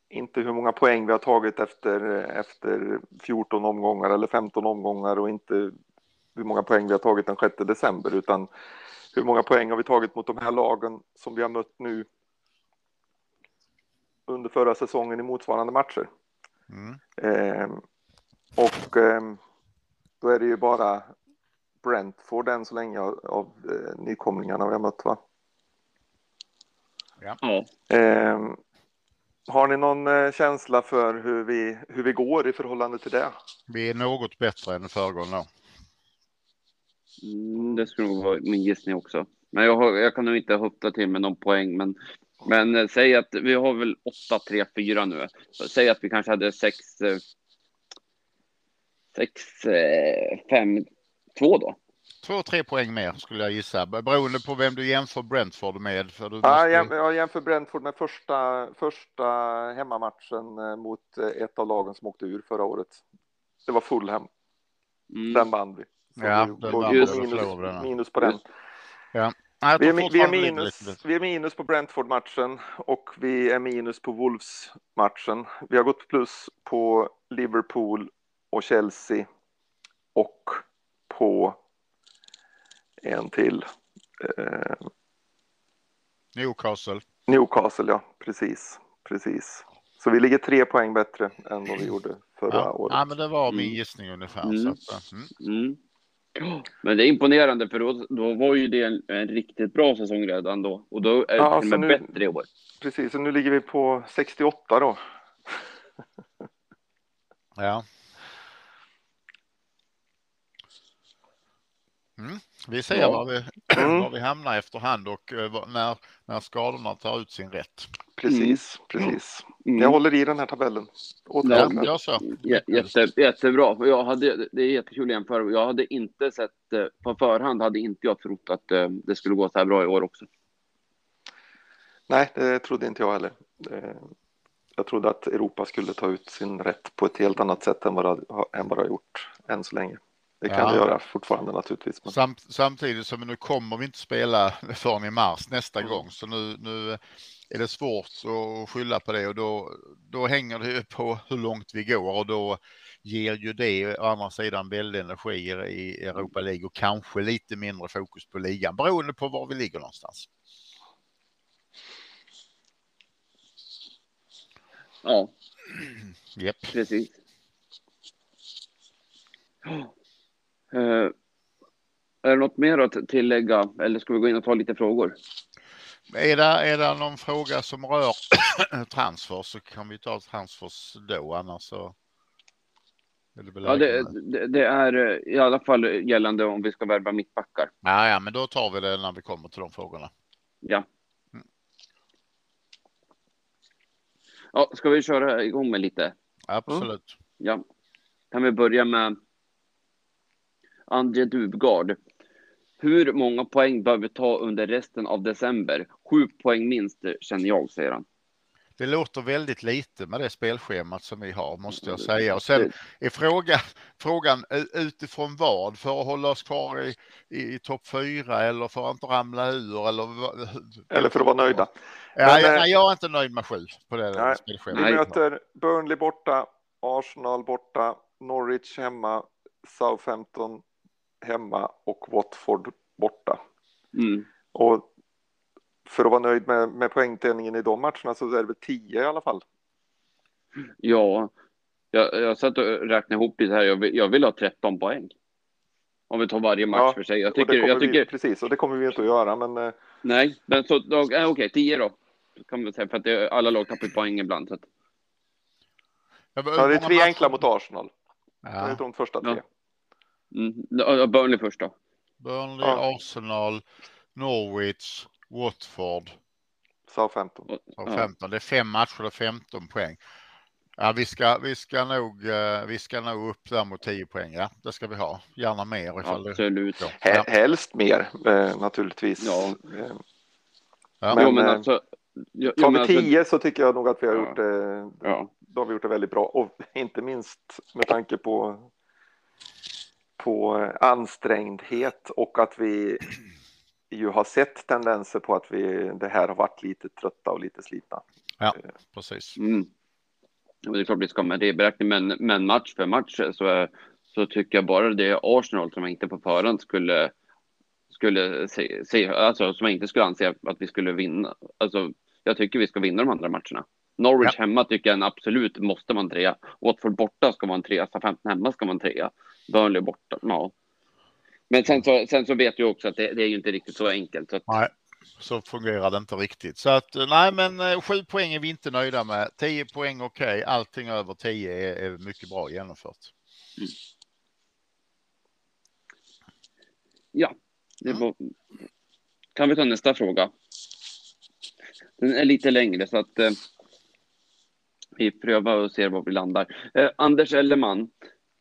inte hur många poäng vi har tagit efter, efter 14 omgångar eller 15 omgångar och inte hur många poäng vi har tagit den 6 december utan hur många poäng har vi tagit mot de här lagen som vi har mött nu under förra säsongen i motsvarande matcher. Mm. Ehm, och ehm, då är det ju bara Brentford än så länge av, av eh, nykomlingarna vi har mött va? Ja. Ehm, har ni någon eh, känsla för hur vi, hur vi går i förhållande till det? Vi är något bättre än föregående år. Mm, det skulle nog vara min gissning också. Men jag, har, jag kan nog inte höfta till med någon poäng. Men, men eh, säg att vi har väl 8-3-4 nu. Så säg att vi kanske hade 6 6 5 2 då. Två, tre poäng mer skulle jag gissa, beroende på vem du jämför Brentford med. För du Ja, måste- jag jämför Brentford med första, första hemmamatchen eh, mot eh, ett av lagen som åkte ur förra året. Det var Fulham. Mm. Den vann vi. Ja, vi vi, minus, minus på den. Nej, jag Vi är, vi, är minus, lite- vi är minus på Brentford-matchen och vi är minus på Wolves-matchen. Vi har gått plus på Liverpool och Chelsea och på en till. Eh, Newcastle. Newcastle, ja, precis. precis. Så vi ligger tre poäng bättre än vad vi gjorde förra Ja. året. ja, men det var min Mm. gissning ungefär. Mm. Så att, mm. Mm. Men det är imponerande för då, då var ju det en, en riktigt bra säsong redan då. Och då är det Ja, till och med nu- bättre i år. Precis, så nu ligger vi på 68 då. Ja. Mm. Vi ser Ja. var, vi, Mm. var vi hamnar efterhand och eh, när, när skadorna tar ut sin rätt. Precis, precis. Mm. Jag håller i den här tabellen. Ja, gör så. Jä- Jätte, jättebra. Jag hade, det är jättekul att jämföra. Jag hade inte sett, eh, på förhand hade inte jag trott att eh, det skulle gå så här bra i år också. Nej, det trodde inte jag heller. Jag trodde att Europa skulle ta ut sin rätt på ett helt annat sätt än vad det har gjort än så länge. Det kan Ja. det göra fortfarande naturligtvis. Men... Samt, samtidigt som nu kommer vi inte spela förrän i mars nästa Mm. gång. Så nu, nu är det svårt att skylla på det och då, då hänger det ju på hur långt vi går och då ger ju det å andra sidan väldig energi i Europa League och kanske lite mindre fokus på ligan beroende på var vi ligger någonstans. Ja, Japp. precis. Eh, är det något mer att tillägga eller ska vi gå in och ta lite frågor? Är det, är det någon fråga som rör transfer så kan vi ta transfers då annars så. Det Ja, det, det, det är eh, i alla fall gällande om vi ska värva mittbackar. ja, ja, men då tar vi det när vi kommer till de frågorna. Ja. Mm. Ja, ska vi köra igång med lite? Absolut. Ja. Kan vi börja med André Dubgard. Hur många poäng bör vi ta under resten av december? Sju poäng minst, känner jag, säger han. Det låter väldigt lite med det spelschemat som vi har måste jag säga. Och sen är frågan, frågan utifrån vad? För att hålla oss kvar i, i, i topp fyra eller för att inte ramla ur? Eller, Eller för att vara nöjda. Ja, Men, jag, eh, nej, jag är inte nöjd med sju på det Nej, spelschemat. Vi möter Burnley borta, Arsenal borta, Norwich hemma, Southampton hemma och Watford borta. Mm. Och för att vara nöjd med, med poängdelningen i de matcherna så är det väl 10 i alla fall. Ja, jag, jag satt och räknade ihop lite här. Jag vill, jag vill ha 13 poäng. Om vi tar varje match Ja, för sig. Jag tycker, kommer jag tycker vi, precis, och det kommer vi inte att göra. Men eh, nej, men så, då, äh, okej, 10 då. Kan man säga, för att det, alla lag tappar poäng ibland. Så att, Ja, det är tre enkla mot Arsenal. Ja. Det de första tre. Ja. Mm. Burnley först då. Burnley, ja. Arsenal, Norwich, Watford. Southampton. Southampton. Det är fem matcher och 15 poäng. Ja, vi ska, vi ska nog, uh, vi ska nog upp där mot 10 poäng. Ja, det ska vi ha. Gärna mer ifall Absolut. det. Ja. Helst mer eh, naturligtvis. Ja. Eh, ja. Men, men alltså, jag, tar vi 10 alltså, så tycker jag nog att vi har gjort det. Ja. Då har vi gjort det väldigt bra och inte minst med tanke på på ansträngdhet och att vi ju har sett tendenser på att vi det här har varit lite trötta och lite slitna. Ja, precis. Mm. Det är klart vi ska med det i beräkning, men, men match för match så, så tycker jag bara det är Arsenal som jag inte på förhand skulle skulle se, se, alltså som jag inte skulle anse att vi skulle vinna. Alltså, jag tycker vi ska vinna de andra matcherna. Norwich ja. hemma tycker jag en absolut måste vara en trea. Watford borta ska vara en trea. Southampton hemma ska vara en trea. Burnley borta, ja. Men sen så, sen så vet jag också att det, det är ju inte riktigt så enkelt. Så att... Nej, så fungerar det inte riktigt. Så att nej, men eh, sju poäng är vi inte nöjda med. Tio poäng okej, okay. allting över tio är, är mycket bra genomfört. Mm. Ja, det mm. var... kan vi ta nästa fråga? Den är lite längre så att eh, vi prövar och ser var vi landar. Eh, Anders Elleman,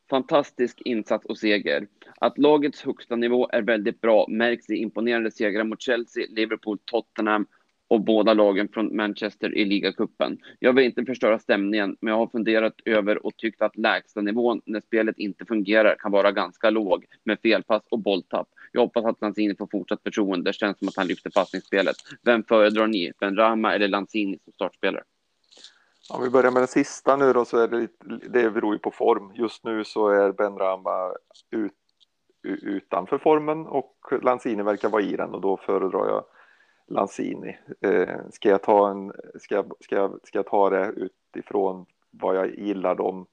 fantastisk insats och seger. Att lagets högsta nivå är väldigt bra märks i imponerande segrar mot Chelsea, Liverpool, Tottenham och båda lagen från Manchester i ligacupen. Jag vill inte förstöra stämningen, men jag har funderat över och tyckt att lägsta nivån när spelet inte fungerar kan vara ganska låg med felpass och bolltapp. Jag hoppas att Lanzini får fortsatt förtroende. Det känns som att han lyfter passningsspelet. Vem föredrar ni? Ben Rama eller Lanzini som startspelare? Om vi börjar med den sista nu då så är det, lite, det beror ju på form. Just nu så är Ben Rama ut, utanför formen och Lanzini verkar vara i den och då föredrar jag Lanzini. Eh, ska, jag ta en, ska, jag, ska, jag, ska jag ta det utifrån vad jag gillar dem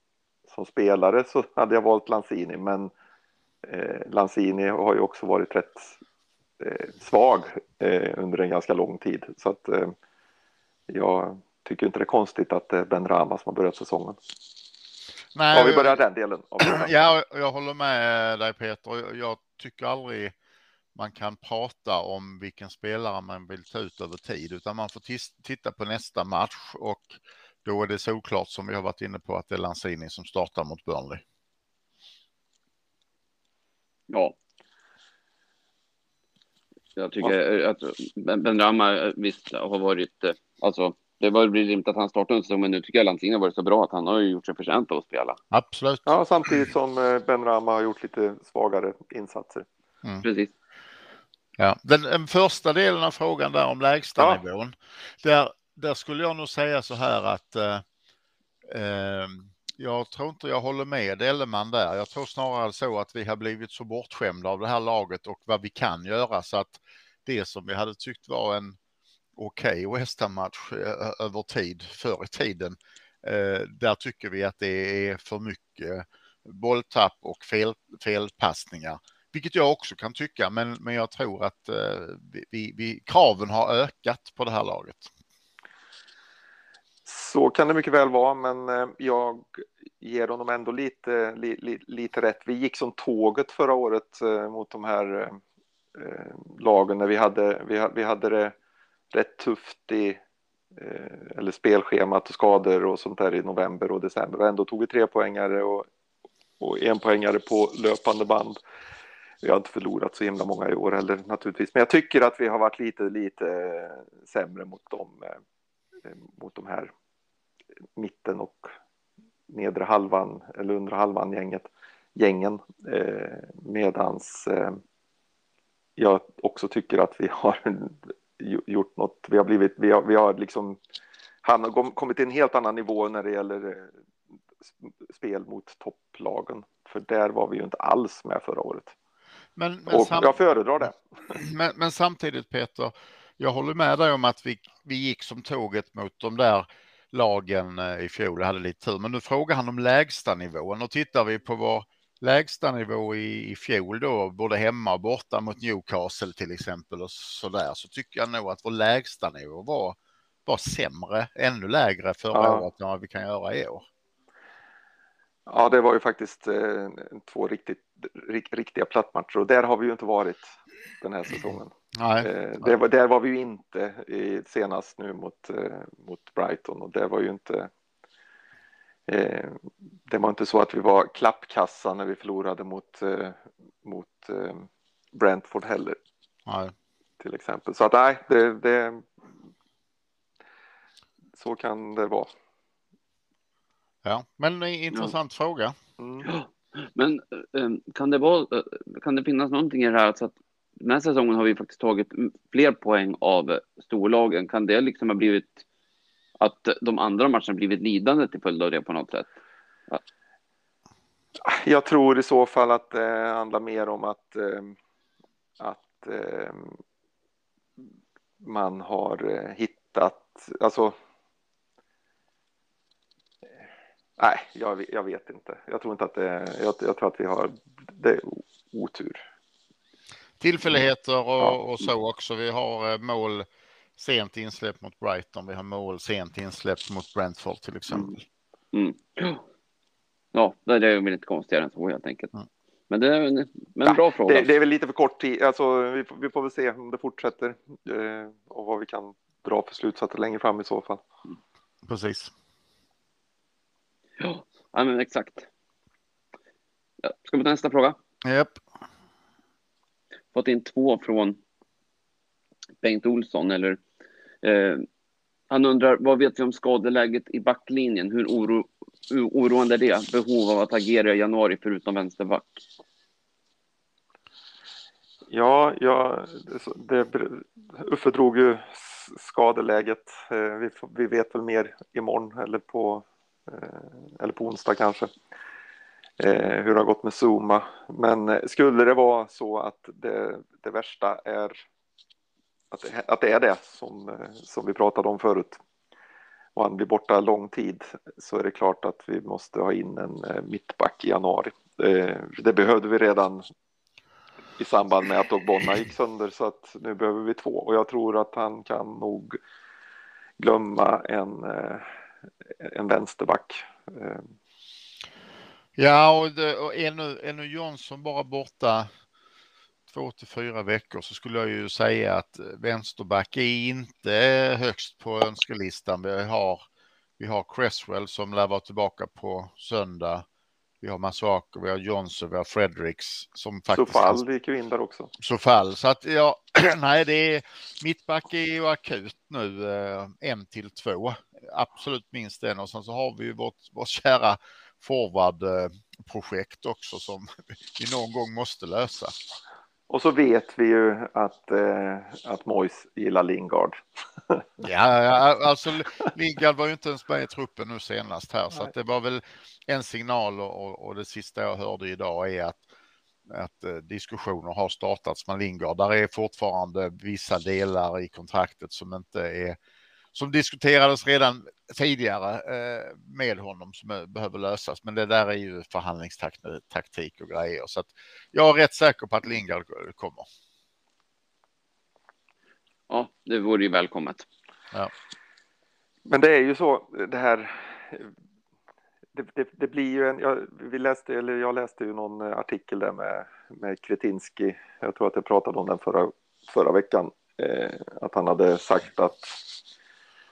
som spelare så hade jag valt Lanzini men eh, Lanzini har ju också varit rätt eh, svag eh, under en ganska lång tid så att eh, jag tycker inte det är konstigt att det är Ben Rama som har börjat säsongen. Nej, ja, vi börjar den delen. ja, jag håller med dig Peter. Jag tycker aldrig man kan prata om vilken spelare man vill ta ut över tid, utan man får titta på nästa match och då är det såklart som vi har varit inne på att det är Lanzini som startar mot Burnley. Ja. Jag tycker att Ben Rama visst har varit, eh, alltså det var rimligt att han startade en säsong, men nu tycker jag Lanzini har varit så bra att han har gjort sig förtjänt av att spela. Absolut. Ja, samtidigt som eh, Ben Rama har gjort lite svagare insatser. Mm. Precis. Ja, den, den, första delen av frågan där om lägstanivån, ja. där, där skulle jag nog säga så här att eh, eh, jag tror inte jag håller med Elleman där. Jag tror snarare så att vi har blivit så bortskämda av det här laget och vad vi kan göra så att det som vi hade tyckt var en okej okay West Ham-match eh, över tid förr i tiden. Eh, där tycker vi att det är för mycket bolltapp och fel, felpassningar. Vilket jag också kan tycka, men, men jag tror att eh, vi, vi, kraven har ökat på det här laget. Så kan det mycket väl vara, men jag ger honom ändå lite, li, li, lite rätt. Vi gick som tåget förra året mot de här eh, lagen när vi hade, vi, vi hade det rätt tufft i eh, eller spelschemat och skador och sånt där i november och december och ändå tog vi tre poängare och, och en poängare på löpande band. Vi har inte förlorat så himla många i år heller naturligtvis, men jag tycker att vi har varit lite, lite eh, sämre mot dem, eh, eh, mot de här mitten och nedre halvan eller undre halvan gänget, gängen, eh, medans eh, jag också tycker att vi har gjort något. Vi har blivit, vi har, vi har liksom han kommit till en helt annan nivå när det gäller eh, spel mot topplagen. För där var vi ju inte alls med förra året. Men, men och jag föredrar det. Men, men, samtidigt Peter, jag håller med dig om att vi, vi gick som tåget mot de där lagen eh, i fjol och hade lite tur. Men nu frågar han om lägsta nivån och tittar vi på vår lägstanivå i, i fjol då, både hemma och borta mot Newcastle till exempel och så där, så tycker jag nog att vår lägstanivå var, var sämre, ännu lägre förra ja. året än vad vi kan göra i år. Ja, det var ju faktiskt eh, två riktigt, riktiga plattmatcher och där har vi ju inte varit den här säsongen. Nej. Eh, det var, där var vi ju inte i, senast nu mot, eh, mot Brighton och det var ju inte det var inte så att vi var klappkassa när vi förlorade mot, eh, mot eh, Brentford heller. Nej. Till exempel. Så att nej, det, det, så kan det vara. Ja, men en intressant ja. fråga. Mm. Men kan det, vara, kan det finnas någonting i det här så att den här säsongen har vi faktiskt tagit fler poäng av storlagen. Kan det liksom ha blivit att de andra matcherna blivit lidande till följd av det på något sätt? Ja. Jag tror i så fall att det handlar mer om att, att man har hittat, alltså Nej, jag, jag, vet inte. Jag tror inte att det jag, jag tror att vi har det är otur. Tillfälligheter och, ja. och, så också. Vi har eh, mål sent insläpp mot Brighton. Vi har mål sent insläpp mot Brentford till exempel. Mm. Mm. Ja, det är väl inte konstigare än så helt enkelt. Mm. Men det är en, men en bra fråga. Det, det, är väl lite för kort tid. Alltså, vi, får, vi får väl se om det fortsätter eh, och vad vi kan dra för slutsatser längre fram i så fall. Precis. Ja, men exakt. Ja, ska vi ta nästa fråga? Japp. Fått in två från Bengt Olsson. Eller, eh, han undrar, vad vet vi om skadeläget i backlinjen? Hur, oro, hur oroande är det? Behov av att agera i januari förutom vänsterback? Ja, ja det, Uffe drog ju skadeläget. Eh, vi, vi vet väl mer imorgon eller på eh, eller på onsdag kanske, eh, hur det har gått med Zuma. Men skulle det vara så att det, det värsta är att det, att det är det som, eh, som vi pratade om förut och han blir borta lång tid så är det klart att vi måste ha in en eh, mittback i januari. Eh, det behövde vi redan i samband med att Ogbonna gick sönder så att nu behöver vi två och jag tror att han kan nog glömma en en vänsterback. Ja, och, det, och är, nu, är nu Jonsson bara borta två till fyra veckor så skulle jag ju säga att vänsterback är inte högst på önskelistan. Vi har, vi har Cresswell som lär vara tillbaka på söndag. Vi har Masuaku, vi har Johnson, vi har Fredericks som faktiskt... Sofall gick ju in där också. Sofall, så att ja, nej det är mittback är ju akut nu, eh, en till två. Absolut minst en och sen så har vi ju vårt, vårt kära forward-projekt också som vi någon gång måste lösa. Och så vet vi ju att, eh, att Mois gillar Lingard. ja, alltså Lingard var ju inte ens med i truppen nu senast här, så att det var väl en signal och, och det sista jag hörde idag är att, att eh, diskussioner har startats med Lingard. Där är fortfarande vissa delar i kontraktet som inte är som diskuterades redan tidigare eh, med honom som behöver lösas. Men det där är ju förhandlingstaktik och grejer. Så att jag är rätt säker på att Lingard kommer. Ja, det vore ju välkommet. Ja. Men det är ju så det här. Det, det, det blir ju en, jag, vi läste, eller jag läste ju någon artikel där med, med Kretinski. Jag tror att jag pratade om den förra, förra veckan. Eh, att han hade sagt att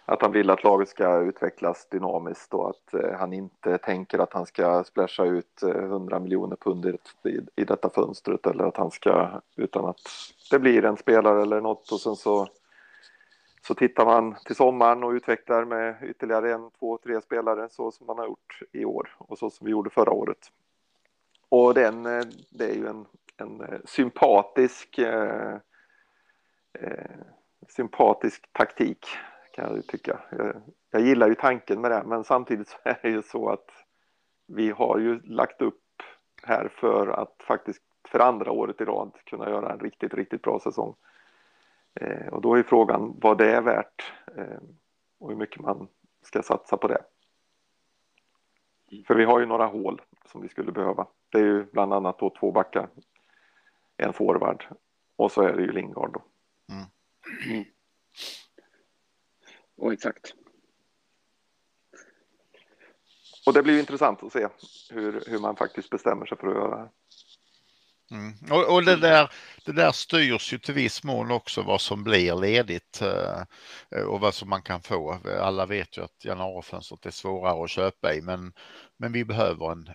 att han vill att laget ska utvecklas dynamiskt och att eh, han inte tänker att han ska splasha ut eh, 100 miljoner pund i, i detta fönstret eller att han ska utan att det blir en spelare eller något och sen så så tittar man till sommaren och utvecklar med ytterligare en, två, tre spelare så som man har gjort i år och så som vi gjorde förra året. Och den, eh, det är ju en, en sympatisk eh, eh, sympatisk taktik kan jag tycka. Jag, jag gillar ju tanken med det, men samtidigt så är det ju så att vi har ju lagt upp här för att faktiskt för andra året i rad kunna göra en riktigt, riktigt bra säsong. Eh, och då är frågan vad det är värt eh, och hur mycket man ska satsa på det. För vi har ju några hål som vi skulle behöva. Det är ju bland annat då två backar, en forward och så är det ju Lingard då. Mm. Och exakt. och det blir ju intressant att se hur, hur man faktiskt bestämmer sig för att göra det. Mm. Och, och det, där, det där styrs ju till viss mån också vad som blir ledigt eh, och vad som man kan få. Alla vet ju att januarifönstret är svårare att köpa i, men, men vi behöver en,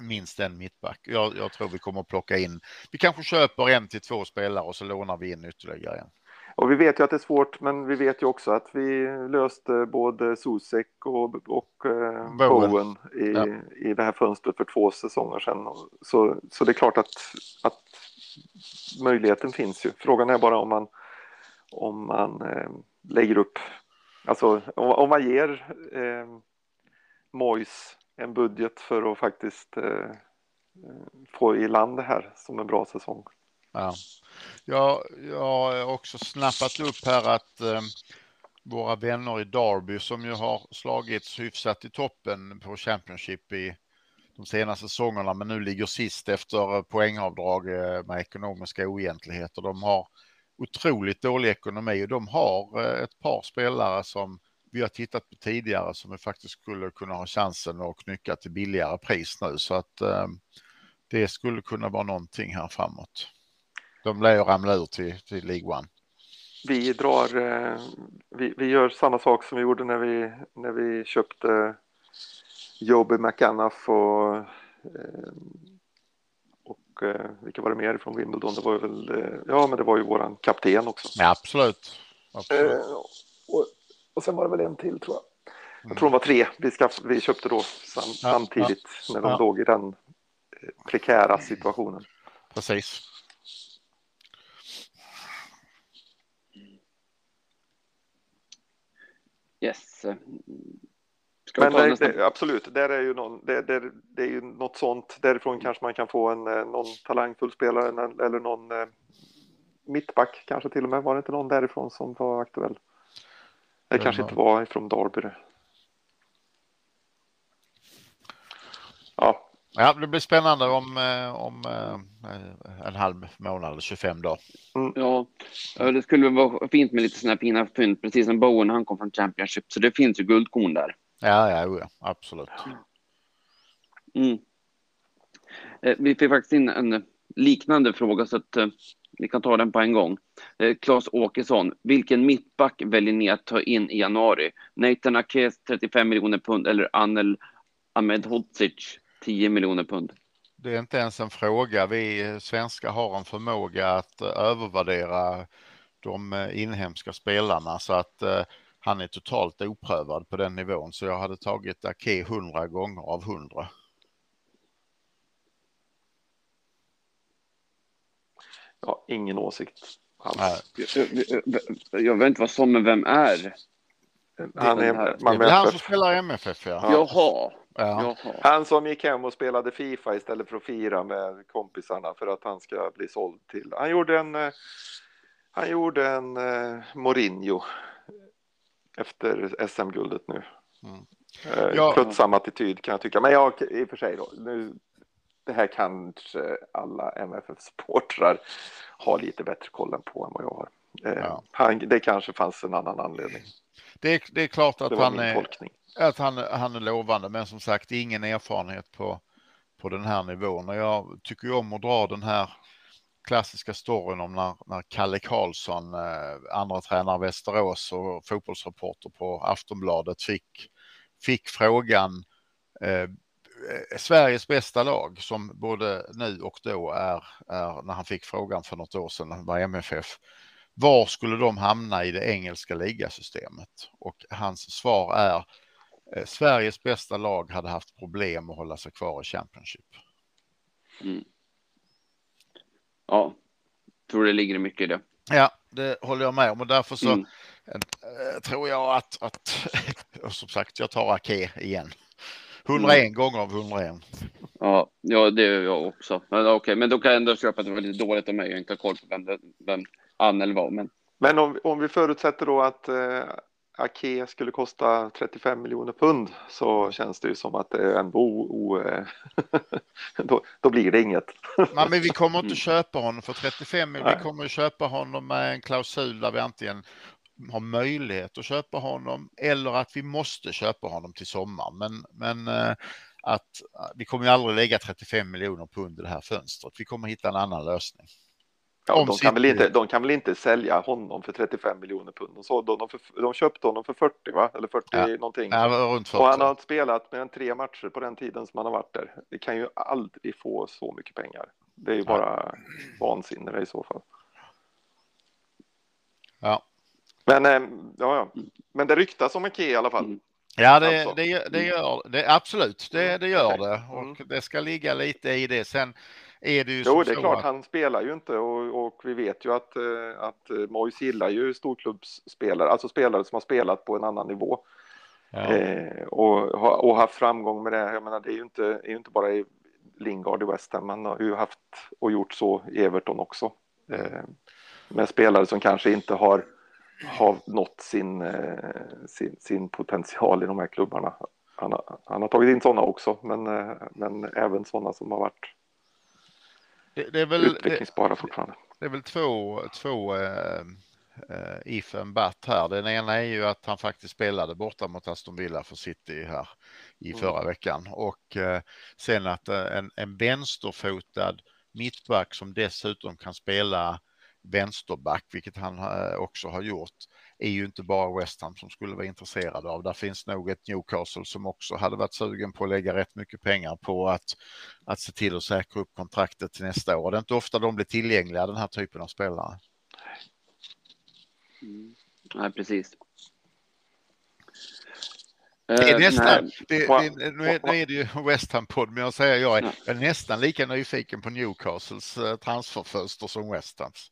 minst en mittback. Jag, jag tror vi kommer att plocka in, vi kanske köper en till två spelare och så lånar vi in ytterligare en. Och vi vet ju att det är svårt, men vi vet ju också att vi löste både Susek och, och eh, Bowen, Bowen i, ja. i det här fönstret för två säsonger sedan. Så, så det är klart att, att möjligheten finns ju. Frågan är bara om man, om man eh, lägger upp, alltså om, om man ger eh, Mois en budget för att faktiskt eh, få i land det här som en bra säsong. Ja. Jag, jag har också snappat upp här att eh, våra vänner i Derby som ju har slagits hyfsat i toppen på Championship i de senaste säsongerna men nu ligger sist efter eh, poängavdrag eh, med ekonomiska oegentligheter. De har otroligt dålig ekonomi och de har eh, ett par spelare som vi har tittat på tidigare som vi faktiskt skulle kunna ha chansen att knycka till billigare pris nu så att eh, det skulle kunna vara någonting här framåt de lär ramla ur till, till League One. Vi drar, eh, vi, vi gör samma sak som vi gjorde när vi, när vi köpte Joby McAnuff och, eh, och eh, vilka var det mer från Wimbledon? Det var väl, ja men det var ju våran kapten också. Ja, absolut. absolut. och, och sen var det väl en till tror jag. Jag tror de var tre vi, skaff, vi köpte då sam, ja, samtidigt ja, när de ja. låg i den prekära situationen. Precis. Yes. Men det, det, absolut, där är ju någon, det, det, det, är ju något sånt. Därifrån kanske man kan få en eh, någon talangfull spelare eller någon eh, mittback kanske till och med. Var det inte någon därifrån som var aktuell? Det kanske inte var ifrån Darby. Ja, Ja, det blir spännande om, eh, om eh, en halv månad eller 25 dagar. Mm. Ja, det skulle vara fint med lite sådana här fina fynd, precis som Bowen, han kom från Championship, så det finns ju guldkorn där. Ja, ja, ja absolut. Mm. Eh, vi fick faktiskt in en liknande fråga så att vi kan ta den på en gång. Claes Åkesson, vilken mittback väljer ni att ta in i januari? Nathan Akes 35 miljoner pund eller Anel Ahmed Hodzic 10 miljoner pund. Det är inte ens en fråga. Vi svenskar har en förmåga att eh, övervärdera de eh, inhemska spelarna så att eh, han är totalt oprövad på den nivån. Så jag hade tagit Ake 100 gånger av 100. Ja, ingen åsikt alls. Jag, jag, jag, vet inte vad som, men vem är? Han är, man det är han som spelar MFF, ja. Jaha. Ja. Han som gick hem och spelade Fifa istället för att fira med kompisarna för att han ska bli såld till. Han gjorde en, eh, han gjorde en uh, Mourinho efter SM-guldet nu. Mm. Uh, ja. Tröttsam attityd kan jag tycka. Men jag, i och för sig då, nu, det här kanske alla MFF-supportrar har lite bättre koll på än vad jag har. Ja. han, det kanske fanns en annan anledning. Det är, det är klart att han är, tolkning att han, han är lovande, men som sagt ingen erfarenhet på, på den här nivån. Och jag tycker ju om att dra den här klassiska storyn om när, när Kalle Karlsson, eh, andra tränare Västerås och fotbollsreporter på Aftonbladet fick, fick frågan eh, eh, Sveriges bästa lag som både nu och då är, är, när han fick frågan för något år sedan, var MFF. Var skulle de hamna i det engelska ligasystemet? Och hans svar är Sveriges bästa lag hade haft problem att hålla sig kvar i Championship. Mm. Ja, tror det ligger mycket i det. Ja, det håller jag med om och därför så mm. äh, tror jag att, att som sagt, jag tar Ake igen. 101 mm. gånger av 101. Ja, ja, det gör jag också. Men okej, okay, men då kan jag ändå köpa att det var lite dåligt av mig. Jag inte har koll på vem, det, vem Annel var. Men, men om, om vi förutsätter då att eh, Ake skulle kosta 35 miljoner pund så känns det ju som att det är ändå o, då, då, blir det inget. Nej, men vi kommer inte köpa honom för 35 miljoner. Vi kommer att köpa honom med en klausul där vi antingen har möjlighet att köpa honom eller att vi måste köpa honom till sommaren. Men, men eh, att vi kommer aldrig lägga 35 miljoner pund i det här fönstret. Vi kommer hitta en annan lösning. Ja, de, kan väl inte, de kan väl inte sälja honom för 35 miljoner pund. De, för, de köpte honom för 40, va? eller 40 ja. någonting. Ja, runt 40. Och han har spelat mer än tre matcher på den tiden som han har varit där. Det kan ju aldrig få så mycket pengar. Det är ju bara ja. vansinne i så fall. Ja. Men, eh, ja, ja. Men det ryktas om en key i alla fall. Mm. Ja, det, alltså. det, det gör det. Absolut, det, det gör det. Och mm. det ska ligga lite i det. Sen är det ju Jo, det är klart, att... han spelar ju inte och, och vi vet ju att, eh, att eh, Mois gillar ju storklubbsspelare, alltså spelare som har spelat på en annan nivå. Ja. Eh, och, och haft framgång med det. Jag menar, det är ju inte, är ju inte bara i Lingard i West Ham, man har ju haft och gjort så i Everton också. Eh, med spelare som kanske inte har, har nått sin, eh, sin, sin potential i de här klubbarna. Han har, han har tagit in sådana också, men, eh, men även sådana som har varit det, det är väl, utvecklingsbara fortfarande. Det är väl två, två uh, uh, if and but här. Den ena är ju att han faktiskt spelade borta mot Aston Villa för City här i mm. förra veckan och uh, sen att en, en vänsterfotad mittback som dessutom kan spela vänsterback, vilket han också har gjort, är ju inte bara West Ham som skulle vara intresserade av. Där finns nog ett Newcastle som också hade varit sugen på att lägga rätt mycket pengar på att, att se till att säkra upp kontraktet till nästa år. Det är inte ofta de blir tillgängliga, den här typen av spelare. Mm. Nej, precis. Det är nästan, det, det, nu, är, nu är det ju West Ham-podd, men jag säger jag är, jag är nästan lika nyfiken på Newcastles eh, transferfönster som West Hams.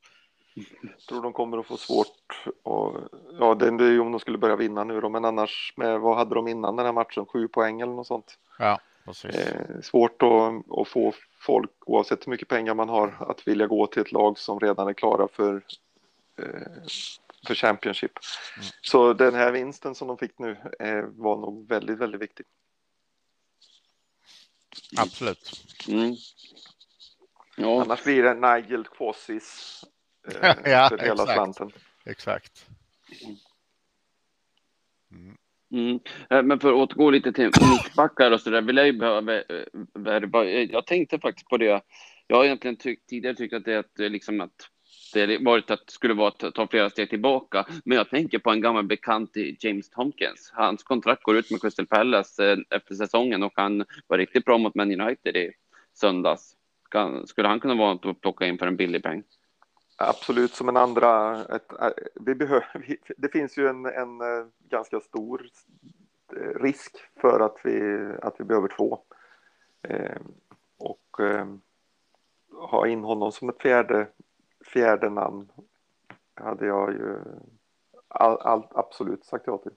Jag tror de kommer att få svårt och ja, det är ju om de skulle börja vinna nu då, men annars med vad hade de innan den här matchen? Sju poäng eller något sånt. Ja, precis. Eh, svårt att, att få folk, oavsett hur mycket pengar man har, att vilja gå till ett lag som redan är klara för eh, för Championship. Mm. Så den här vinsten som de fick nu eh, var nog väldigt, väldigt viktig. Absolut. Mm. Ja. Annars blir det Nigel Quassis ja, för hela exakt. slanten. Exakt. Mm. Mm. Eh, men för att återgå lite till mittbackar och så där, vill jag ju behöva eh, värva. Jag tänkte faktiskt på det. Jag har egentligen tyckt, tidigare tyckt att det är liksom att det varit att skulle vara att ta flera steg tillbaka. Men jag tänker på en gammal bekant i James Tompkins. Hans kontrakt går ut med Crystal Palace eh, efter säsongen och han var riktigt bra mot Man United i söndags. Skulle han kunna vara att plocka in för en billig peng? Absolut, som en andra. Ett, äh, vi behöver, det finns ju en, en äh, ganska stor äh, risk för att vi, att vi behöver två. Eh, och eh, ha in honom som ett fjärde, fjärde namn hade jag ju all, all, absolut sagt ja till.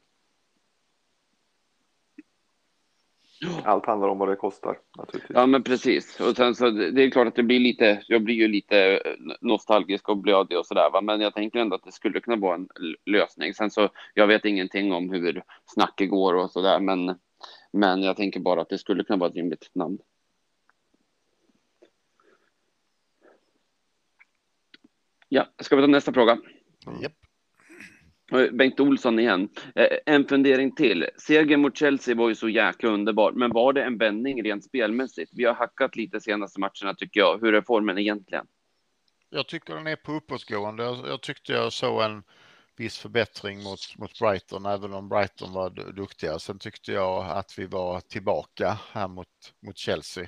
Allt handlar om vad det kostar naturligtvis. Ja, men precis. Och sen så det är klart att det blir lite. Jag blir ju lite nostalgisk och blödig och så där, va? men jag tänker ändå att det skulle kunna vara en lösning. Sen så jag vet ingenting om hur snacket går och så där, men men jag tänker bara att det skulle kunna vara ett rimligt namn. Ja, ska vi ta nästa fråga? Yep. Bengt Olsson igen. Eh, en fundering till. Segern mot Chelsea var ju så jäkla underbar, men var det en vändning rent spelmässigt? Vi har hackat lite senaste matcherna tycker jag. Hur är formen egentligen? Jag tycker den är på uppåtgående. Jag tyckte jag såg en viss förbättring mot, mot Brighton, även om Brighton var duktiga. Sen tyckte jag att vi var tillbaka här mot, mot Chelsea.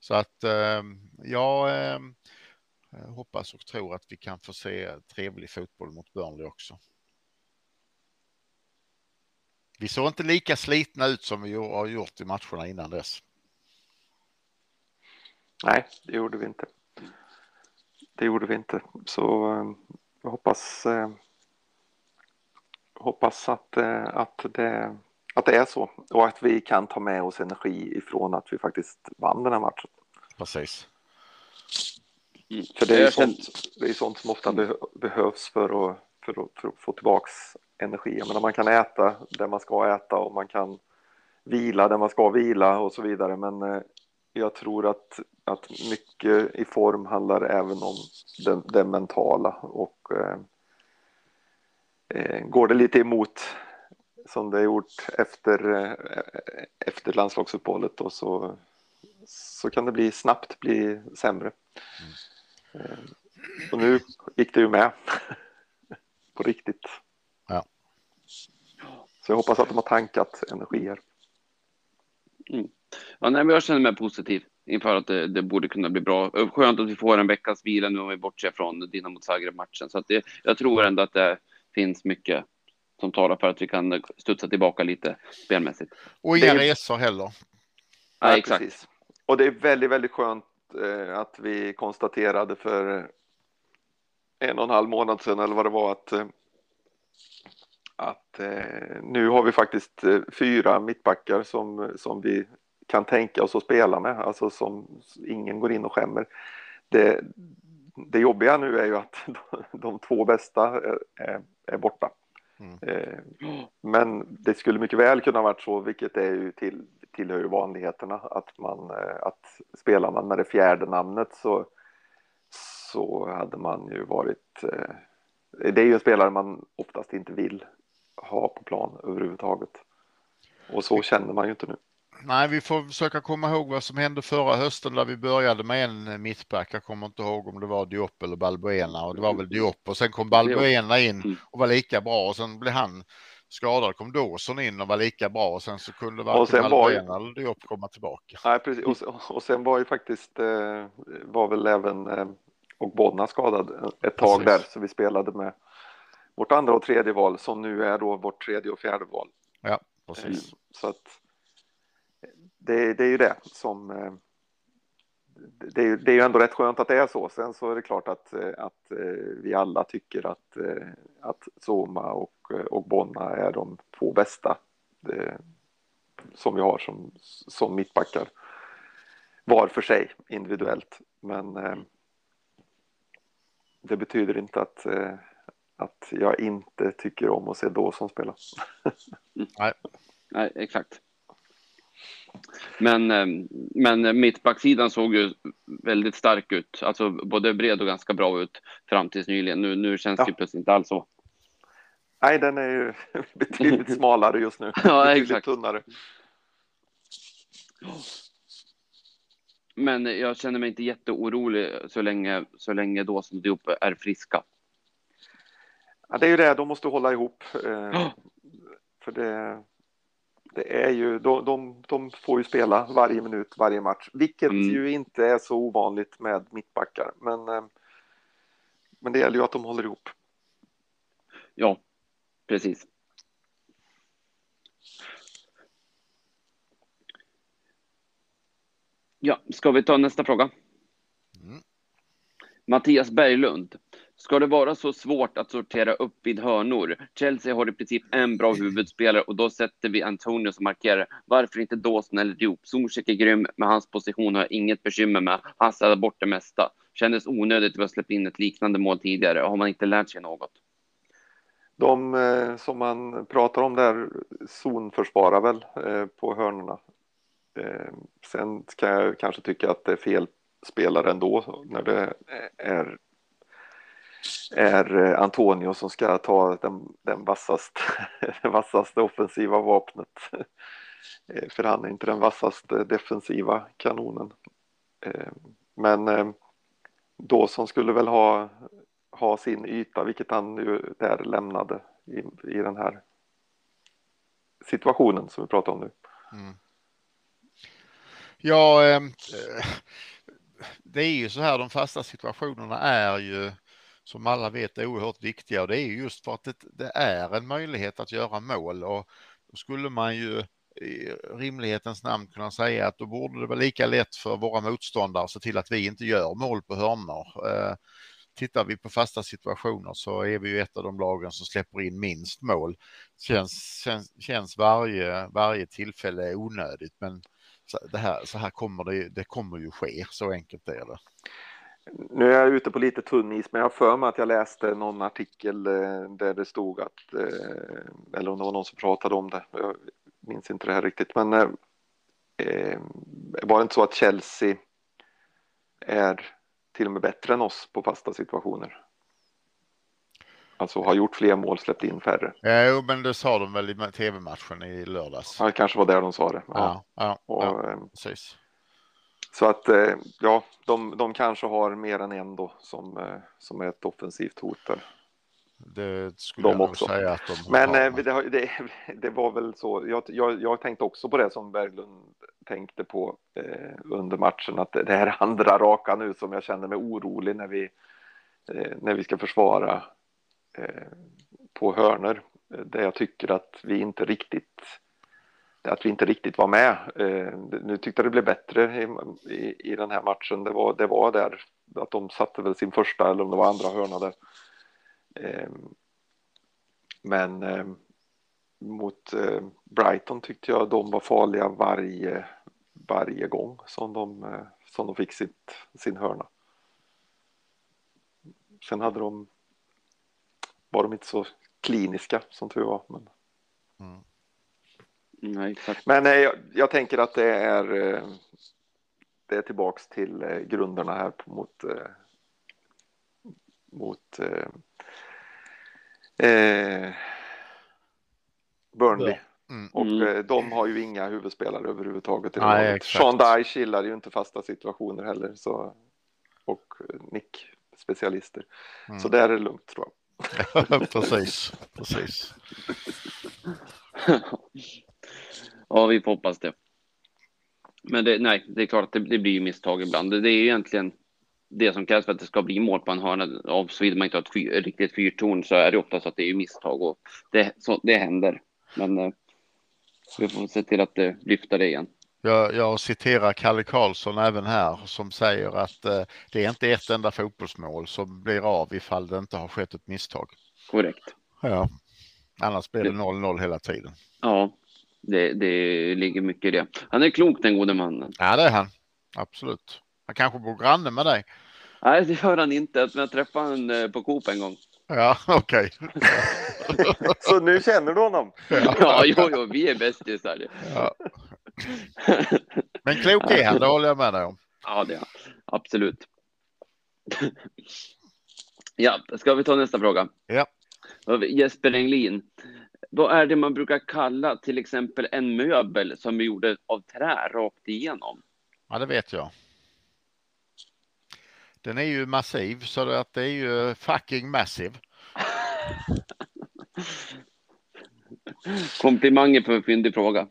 Så att eh, eh jag eh, hoppas och tror att vi kan få se trevlig fotboll mot Burnley också. Vi såg inte lika slitna ut som vi har gjort i matcherna innan dess. Nej, det gjorde vi inte. Det gjorde vi inte, så eh, jag hoppas, eh, hoppas att, eh, att, det, att det är så och att vi kan ta med oss energi ifrån att vi faktiskt vann den här matchen. Precis. För det är, sånt, det är sånt som ofta behövs för att, för att, för att få tillbaks energi. Jag menar, man kan äta det man ska äta och man kan vila där man ska vila och så vidare. Men eh, jag tror att, att mycket i form handlar även om det, det mentala och eh, eh, går det lite emot som det har gjort efter, eh, efter landslagsuppehållet och så, så kan det bli snabbt bli sämre. Mm. Och nu gick det ju med på riktigt. Ja. Så jag hoppas att de har tankat energier. Mm. Ja, nej, men jag känner mig positiv inför att det, det, borde kunna bli bra. Skönt att vi får en veckas vila nu om vi bortser från Dinamo Zagreb-matchen. Så att det, jag tror ändå att det finns mycket som talar för att vi kan studsa tillbaka lite spelmässigt. Och inga det... resor heller. Nej, exakt. Precis. Och det är väldigt, väldigt skönt eh, att vi konstaterade för en och en halv månad sedan eller vad det var att, eh, att eh, nu har vi faktiskt eh, fyra mittbackar som, som vi kan tänka oss att spela med, alltså som ingen går in och skämmer. Det, det jobbiga nu är ju att de, två bästa är, är, är borta. Mm. Eh, men det skulle mycket väl kunna varit så, vilket är ju till, tillhör ju vanligheterna, att, man, eh, att spelar man med det fjärde namnet så, så hade man ju varit... Eh, det är ju en spelare man oftast inte vill ha på plan överhuvudtaget. Och så känner man ju inte nu. Nej, vi får försöka komma ihåg vad som hände förra hösten där vi började med en mittback. Jag kommer inte ihåg om det var Diop eller Balbuena och det var väl Diop och sen kom Balbuena in mm. och var lika bra och sen blev han skadad. Kom Dawson in och var lika bra och sen så kunde varken Balbuena eller Diop komma tillbaka. Nej, precis. Och, och sen var ju faktiskt eh, var väl även eh, och Bonna skadad ett tag precis. där så vi spelade med vårt andra och tredje val som nu är då vårt tredje och fjärde val. Ja, precis. Eh, så att det, det är ju det som eh, det är, det är ju ändå rätt skönt att det är så. Sen så är det klart att, eh, att vi alla tycker att, att Zoma och, och Bonna är de två bästa som vi har som, som mittbackar var för sig individuellt. Men det betyder inte att, att jag inte tycker om att se Dawson spela. Nej. Nej, exakt. Men, eh, men mittbacksidan såg ju väldigt stark ut, alltså både bred och ganska bra ut fram tills nyligen. Nu, nu känns ja. det plötsligt inte alls så. Nej, den är ju betydligt smalare just nu. ja, betydligt exakt. tunnare. Men jag känner mig inte jätteorolig så länge, så länge Dawson och Diop är friska. Ja, det är ju det, de måste hålla ihop. Eh, för det, det är ju, de, de, de, får ju spela varje minut, varje match, vilket mm. ju inte är så ovanligt med mittbackar. Men, eh, men det gäller ju att de håller ihop. Ja, precis. Ja, ska vi ta nästa fråga? Mm. Mattias Berglund. Ska det vara så svårt att sortera upp vid hörnor? Chelsea har i princip en bra huvudspelare och då sätter vi Antonio som markerar. Varför inte Dawson eller Diop? Zuzek är grym, men hans position har jag inget bekymmer med. Han städar bort det mesta. Kändes onödigt att släppa in ett liknande mål tidigare. Har man inte lärt sig något? De eh, som man pratar om där zonförsvarar väl eh, på hörnorna. Eh, sen kan jag kanske tycka att det är fel spelare ändå när det är är eh, Antonio som ska ta den, den vassaste, vassaste offensiva vapnet. Eh, för han är inte den vassaste defensiva kanonen. Eh, men då som skulle väl ha, ha sin yta, vilket han ju där lämnade i, i den här situationen som vi pratar om nu. Mm. Ja, det är ju så här, de fasta situationerna är ju som alla vet är oerhört viktiga och det är just för att det, det, är en möjlighet att göra mål och då skulle man ju i rimlighetens namn kunna säga att då borde det vara lika lätt för våra motståndare att se till att vi inte gör mål på hörnor. Eh, tittar vi på fasta situationer så är vi ju ett av de lagen som släpper in minst mål. Känns, känns, känns varje, varje tillfälle onödigt men så, det här, så här kommer det, det kommer ju ske, så enkelt är det. Nu är jag ute på lite tunn is, men jag har för mig att jag läste någon artikel eh, där det stod att, eh, eller om det var någon som pratade om det, jag minns inte det här riktigt, men eh, var det inte så att Chelsea är till och med bättre än oss på fasta situationer? Alltså har gjort fler mål, släppt in färre. Ja, jo, men det sa de väl i tv-matchen i lördags. Ja, det kanske var där de sa det. Ja, ja, Och, ja precis. Så att eh, ja, de, de kanske har mer än en då som, eh, som är ett offensivt hot där. Det skulle De jag också. säga att de Men har. eh, det, har- det, det var väl så. Jag, jag, jag tänkte också på det som Berglund tänkte på eh, under matchen. Att det, det här är andra raka nu som jag känner mig orolig när vi, eh, när vi ska försvara eh, på hörner. Där jag tycker att vi inte riktigt att vi inte riktigt var med. Eh, nu tyckte jag det blev bättre i, i, i den här matchen. Det var, det var där att de satte väl sin första eller om det var andra hörna där. Eh, men eh, mot Brighton tyckte jag de var farliga varje, varje gång som de, som de fick sitt, sin hörna. Sen hade de var de inte så kliniska som tur var. Men, Mm. Nej, exakt. men eh, jag, jag tänker att det är eh, det är tillbaks till eh, grunderna här mot mot eh, Burnley. Mm. Och Mm. de har ju inga huvudspelare överhuvudtaget i laget. Sean Dyche gillar ju inte fasta situationer heller. Så, och Nick specialister. Mm. Så där är det lugnt tror jag. precis, precis. ja, vi får hoppas det. Men det, nej, det är klart att det, det blir misstag ibland. Det, det är ju egentligen det som krävs för att det ska bli mål på en hörna. Av såvida man inte har ett fyr, riktigt fyrtorn så är det oftast att det är misstag och det, så, det händer. Men eh, vi får se till att eh, lyfta det igen. Jag, jag citerar Kalle Karlsson även här som säger att eh, det är inte ett enda fotbollsmål som blir av ifall det inte har skett ett misstag. Korrekt. Ja. Annars blir det 0-0 hela tiden. Ja, det, det ligger mycket i det. Han är klok den gode mannen. Ja, det är han. Absolut. Han kanske bor granne med dig. Nej, det gör han inte. Men jag träffade honom eh, på Coop en gång. Ja, okej. Så nu känner du honom? Ja, jo, jo, vi är bästisar. Ja. Men klok är han, det håller jag med dig om. Ja, det är han. Absolut. Ja, ska vi ta nästa fråga? Ja. Jesper Englin. Vad är det man brukar kalla till exempel en möbel som är gjord av trä rakt igenom? Ja, det vet jag. Den är ju massiv så att det är ju fucking massive. Komplimanger för en fyndig fråga.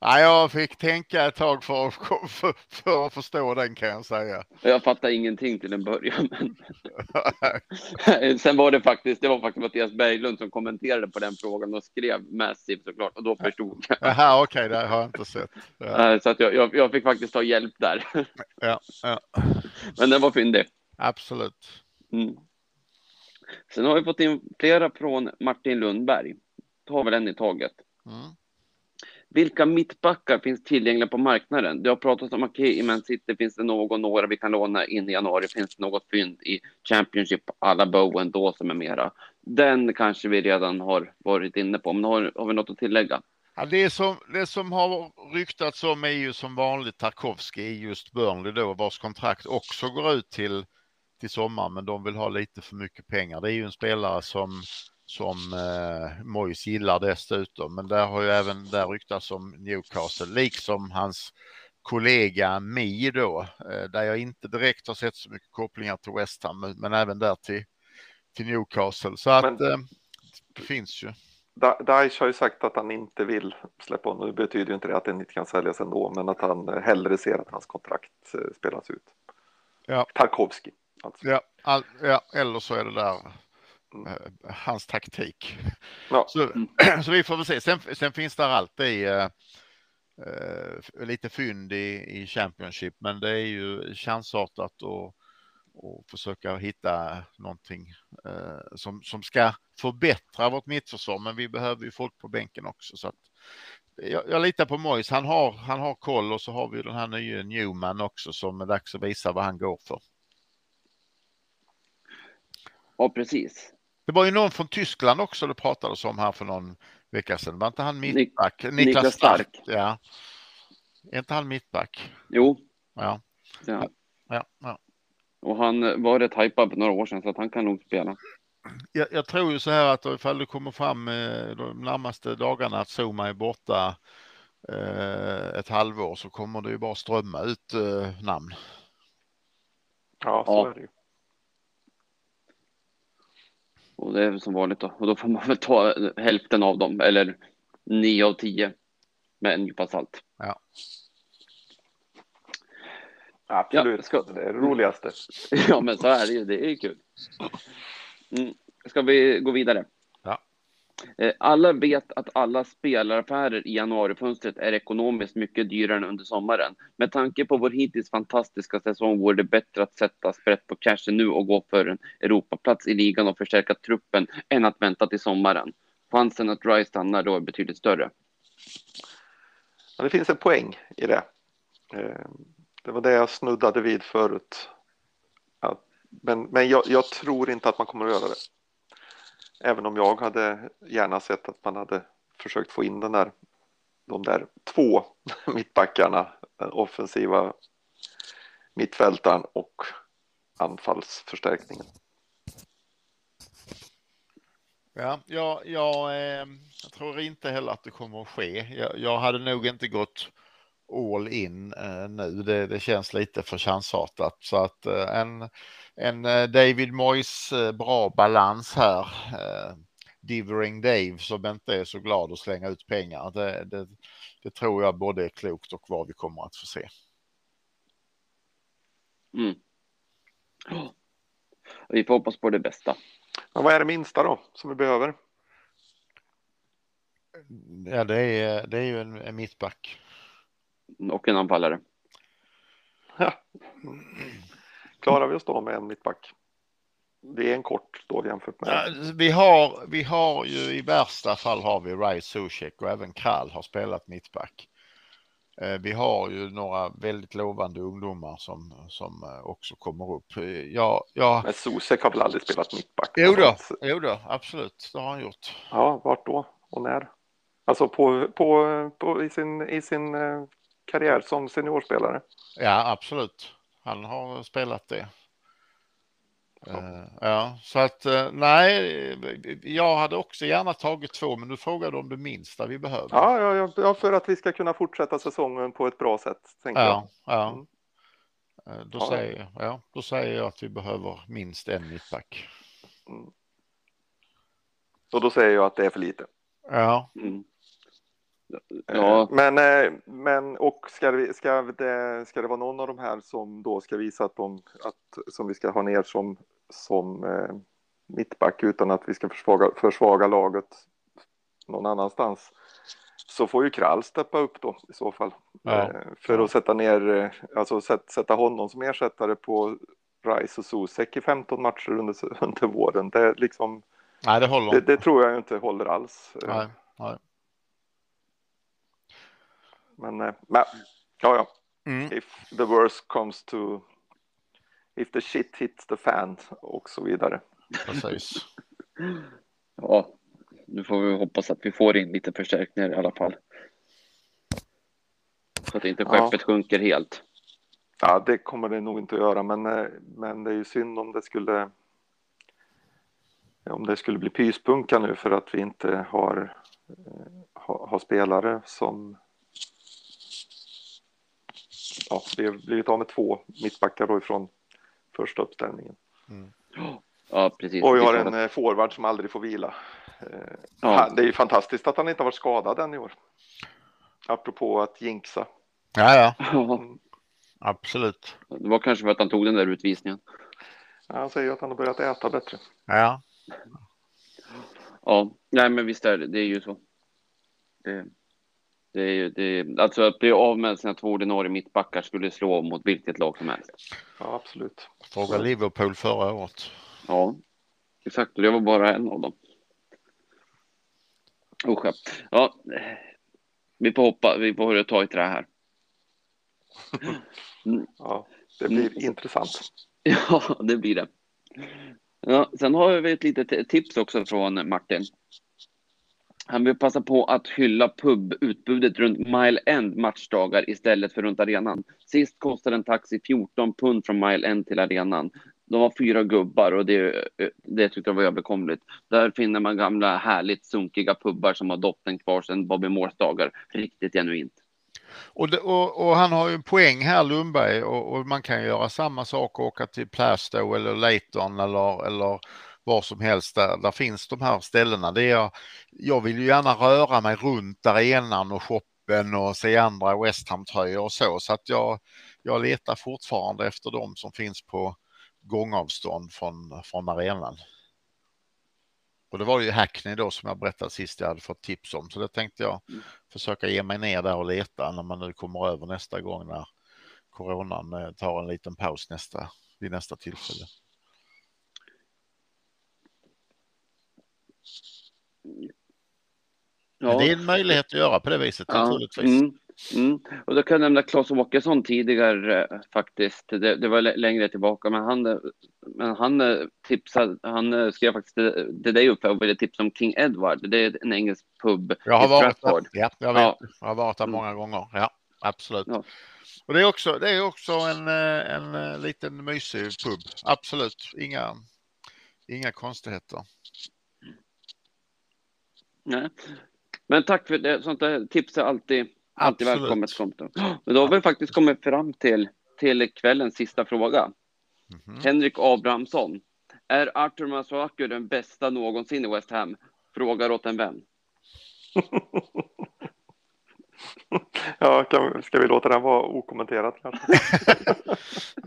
Ja, jag fick tänka ett tag för, för, för att förstå den kan jag säga. Jag fattar ingenting till en början. Men... Sen var det faktiskt, det var faktiskt Mattias Berglund som kommenterade på den frågan och skrev Massive såklart och då förstod jag. Jaha, okej, det har jag inte sett. Ja, Eh, Så att jag, jag, jag fick faktiskt ta hjälp där. ja, ja Men den var fyndig. absolut. Mm. Sen har vi fått in flera från Martin Lundberg. Ta väl en i taget. Mm. Vilka mittbackar finns tillgängliga på marknaden? Det har pratats om okej, i Man City finns det någon, några vi kan låna in i januari. Finns det något fynd i Championship, alla Bowen, då som är mera. Den kanske vi redan har varit inne på, men har, har vi något att tillägga? Ja, det, som, det som har ryktats om är ju som vanligt Tarkovski i just Burnley då, vars kontrakt också går ut till, till sommar, men de vill ha lite för mycket pengar. Det är ju en spelare som, som eh, Moyes gillar dessutom, men där har ju även där ryktats om Newcastle, liksom hans kollega Mi då, eh, där jag inte direkt har sett så mycket kopplingar till West Ham, men, men även där till, till Newcastle. Så att Men- eh, det finns ju. Da- Daesh har ju sagt att han inte vill släppa honom. Det betyder ju inte det att den inte kan säljas ändå, men att han eh, hellre ser att hans kontrakt eh, spelas ut. Ja. Tarkovsky. Alltså. Ja, all, ja, eller så är det där hans taktik. Ja. Så, så vi får väl se. Sen, sen finns där alltid eh, eh, lite fynd i, i Championship, men det är ju chansartat att och försöka hitta någonting eh, som, som ska förbättra vårt mittförsvar. Men vi behöver ju folk på bänken också. Så att, jag, jag litar på Mois. Han har, han har koll och så har vi den här nya Newman också som är dags att visa vad han går för. Ja, precis. Det var ju någon från Tyskland också det pratades om här för någon vecka sedan. Var inte han Nik- mittback? Niklas, Niklas Stark. Stark. Ja. Är inte han mittback? Jo, Ja. ja. ja, ja. och han var rätt hypad för några år sedan så att han kan nog spela. Jag, jag, tror ju så här att ifall det kommer fram eh, de närmaste dagarna att Zuma är borta eh, ett halvår så kommer det ju bara strömma ut eh, namn. Ja, så ja. är det ju. Och det är som vanligt då. Och då får man väl ta hälften av dem, eller nio av tio med en nypa salt. Ja. Absolut, ja, ska... det är det roligaste. Ja, men så är det ju. Det är kul. Mm. Ska vi gå vidare? Eh, alla vet att alla spelaraffärer i januarifönstret är ekonomiskt mycket dyrare än under sommaren. Med tanke på vår hittills fantastiska säsong vore det bättre att sätta sprätt på cashen nu och gå för en Europaplats i ligan och förstärka truppen än att vänta till sommaren. Chansen att Rice stannar då är betydligt större. Ja, det finns en poäng i det. Eh, det var det jag snuddade vid förut. Men, men jag, jag, tror inte att man kommer att göra det. Även om jag hade gärna sett att man hade försökt få in den där, de där två mittbackarna, den offensiva mittfältaren och anfallsförstärkningen. Ja, jag, jag, ehm, jag, tror inte heller att det kommer att ske. Jag, jag hade nog inte gått all in eh, nu. Det, det, känns lite för chansartat så att eh, en, en eh, David Moyes eh, bra balans här. Eh, Divering Dave som inte är så glad att slänga ut pengar. Det, det, det, tror jag både är klokt och vad vi kommer att få se. Mm. Oh. Vi får hoppas på det bästa. Men vad är det minsta då som vi behöver? Ja, det är, det är ju en, en mittback. Och en anfallare. Ja. Klarar vi oss då med en mittback? Det är en kort då jämfört med. Ja, vi, har, vi har ju i värsta fall har vi Rai Zuzek och även Krall har spelat mittback. Eh, vi har ju några väldigt lovande ungdomar som, som eh, också kommer upp. Ja, ja... Men Zuzek har väl aldrig spelat mittback? Jo då, jo då, absolut, det har han gjort. Ja, vart då och när? Alltså på, på, på, i, sin, i sin eh, karriär som seniorspelare? Ja, absolut. Han har spelat det. Ja. Uh, ja, så att uh, nej, jag hade också gärna tagit två, men du frågade om det minsta vi behöver. Ja, ja, ja, för att vi ska kunna fortsätta säsongen på ett bra sätt. Tänker ja, jag. ja. Mm. Uh, då, ja. Säger, ja, då säger jag att vi behöver minst en mittback. Mm. Och då säger jag att det är för lite. Ja. Mm. Ja. Eh, men, eh, men och ska det, ska, det, ska det vara någon av de här som då ska visa att de, att, som vi ska ha ner som, som eh, mittback utan att vi ska försvaga, försvaga laget någon annanstans så får ju Krall steppa upp då i så fall. Ja. Eh, för att sätta ner, alltså sätt, sätta honom som ersättare på Rice och Susek i 15 matcher under, under våren. Det, liksom, Nej, det, håller det, det tror jag inte håller alls. Nej, nej. Men, eh, men ja, ja. Mm. If the worst comes to... If the shit hits the fan och så vidare. Precis. ja, nu får vi hoppas att vi får in lite förstärkningar i alla fall. Så att inte skeppet ja. sjunker helt. Ja, det kommer det nog inte att göra, men, eh, men det är ju synd om det skulle om det skulle bli pyspunka nu för att vi inte har, eh, har, har spelare som ja, vi har blivit av med två mittbackar då ifrån första uppställningen. Mm. Ja, precis. Och vi har en eh, forward som aldrig får vila. Eh, ja. Det är ju fantastiskt att han inte har varit skadad än i år. Apropå att jinxa. Ja, ja. Absolut. Det var kanske för att han tog den där utvisningen. Ja, han säger att han har börjat äta bättre. Ja. Ja, nej men visst är det, det är ju så. Det, det är ju, det alltså att bli av med sina två ordinarie mittbackar skulle slå mot vilket lag som helst. Ja, absolut. Fråga Liverpool förra året. Ja, exakt. Och det var bara en av dem. Usch, ja. Vi får hoppa, vi får höra ta i trä här. Mm. Ja, det blir mm. intressant. Ja, det blir det. Ja, sen har vi ett litet tips också från Martin. Han vill passa på att hylla pubutbudet runt Mile End matchdagar istället för runt arenan. Sist kostade en taxi 14 pund från Mile End till arenan. de var fyra gubbar och det, det tyckte jag var överkomligt. Där finner man gamla härligt sunkiga pubbar som har doften kvar sedan Bobby Moores dagar. Riktigt genuint. Och, det, och, och, han har ju en poäng här Lundberg och, och, man kan göra samma sak och åka till Plastow eller Layton eller, eller var som helst där, där finns de här ställena. Det är, jag vill ju gärna röra mig runt arenan och shoppen och se andra West Ham-tröjor och så, så att jag, jag letar fortfarande efter de som finns på gångavstånd från, från arenan. Och det var ju Hackney då som jag berättade sist jag hade fått tips om, så det tänkte jag mm. försöka ge mig ner där och leta när man nu kommer över nästa gång när coronan eh, tar en liten paus nästa, vid nästa tillfälle. Ja. det är en möjlighet att göra på det viset ja. naturligtvis. Mm. Mm. Och då kan jag nämna Claes Åkesson tidigare eh, faktiskt. Det, det, var längre tillbaka, men han, eh, men han eh, tipsade. Han skrev faktiskt till dig upp och ville tipsa om King Edward. Det är en engelsk pub. Jag har varit där. Ja, jag vet. Ja. Jag har varit där mm. många gånger. Ja, absolut. Ja. Och det är också, det är också en, en, en liten mysig pub. Absolut, inga, inga konstigheter. Nej. Men tack för det. Sånt där tips är alltid, alltid välkommet. Men då har vi faktiskt kommit fram till, till kvällens sista fråga. Mm -hmm. Henrik Abrahamsson. Är Artur Masuaku den bästa någonsin i West Ham? Frågar åt en vän. Ja, kan, ska vi låta den vara okommenterad kanske?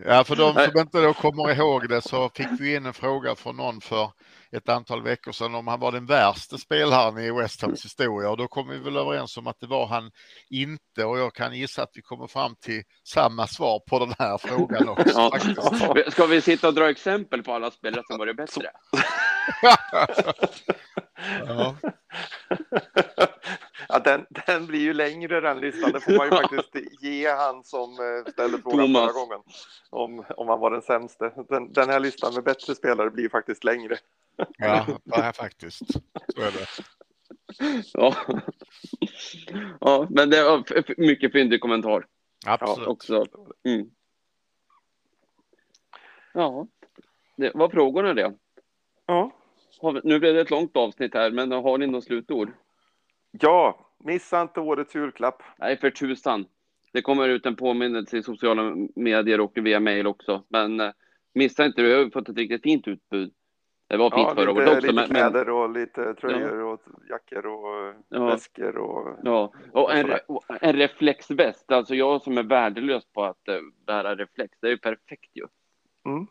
ja, för de som inte då kommer ihåg det så fick vi in en fråga från någon för ett antal veckor sedan om han var den värsta spelaren i West Hams historia och då kom vi väl överens om att det var han inte och jag kan gissa att vi kommer fram till samma svar på den här frågan också. ja. Ska vi sitta och dra exempel på alla spelare som varit bättre? ja. ja, den, den blir ju längre den listan. Det får man ju faktiskt ge han som eh, ställde frågan Thomas. förra gången. Om, om han var den sämste. Den, den här listan med bättre spelare blir faktiskt längre. Ja, ja faktiskt. Så är det. Ja. ja, men det var mycket fyndig kommentar. Absolut. Ja, också. Mm. Ja, det var frågorna det. Ja. Nu blev det ett långt avsnitt här, men har ni något slutord? Ja, missa inte årets julklapp. Nej, för tusan. Det kommer ut en påminnelse i sociala medier och via mail också. Men eh, missa inte, vi har fått ett riktigt fint utbud. Det var fint ja, förra året också. Lite kläder och lite tröjor ja. och jackor och ja. väskor och... Ja, och en, en reflexväst. Alltså jag som är värdelös på att uh, bära reflex, det är ju perfekt ju. Mm.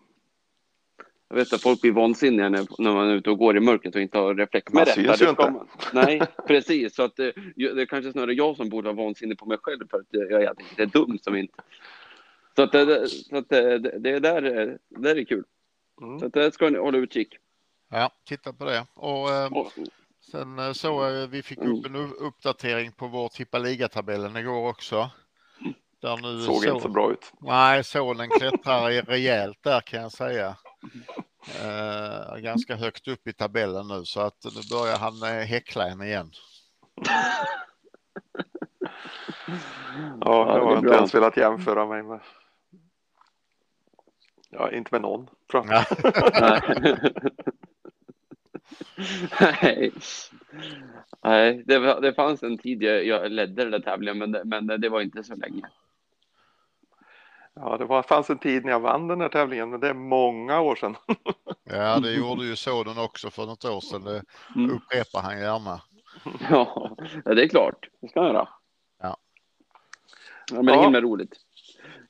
Jag vet att folk blir vansinniga när, när man är ute och går i mörkret och inte har reflex. Man syns ju inte. Man. Nej, precis. Så att det, eh, det är kanske snarare jag som borde vara vansinnig på mig själv för att jag är, är dum som inte... Så att det, så att det, det, där, det där är kul. Mm. Så att det ska ni hålla utkik. Ja, titta på det. Och eh, sen eh, så eh, vi fick upp en uppdatering på vår tippa ligatabellen igår också. Där nu Såg så, inte så bra ut. Nej, sonen klättrar rejält där kan jag säga. Eh, ganska högt upp i tabellen nu så att nu börjar han eh, häckla en igen. ja, jag har inte ens velat jämföra mig med. Ja, inte med någon. Tror jag. Nej, Nej det, det fanns en tid jag, jag ledde den där tävlingen, men det, men det var inte så länge. Ja, det var, fanns en tid när jag vann den här tävlingen, men det är många år sedan. ja, det gjorde ju sonen också för något år sedan. Det mm. upprepar han gärna. Ja, det är klart. Det ska han göra. Ja. ja men ja. himla roligt.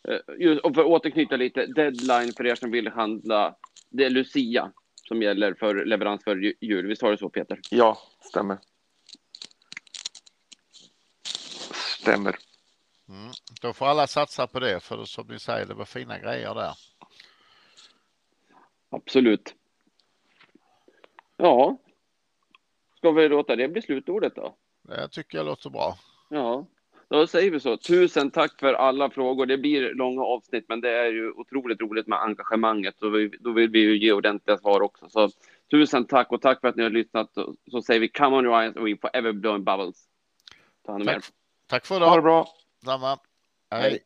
Eh, och för att återknyta lite, deadline för er som vill handla, det är Lucia som gäller för leverans för jul. Visst har det så Peter? Ja, stämmer. Stämmer. Mm. Då får alla satsa på det för som ni säger, det var fina grejer där. Absolut. Ja. Ska vi låta det bli slutordet då? Det tycker jag låter bra. Ja. Då säger vi så. Tusen tack för alla frågor. Det blir långa avsnitt, men det är ju otroligt roligt med engagemanget och vi, då vill vi ju ge ordentliga svar också. Så tusen tack och tack för att ni har lyssnat. Så säger vi come on your eyes and we forever blowing bubbles. Ta hand om er. Tack för idag. Ha det bra. Samma. Hej. Hej.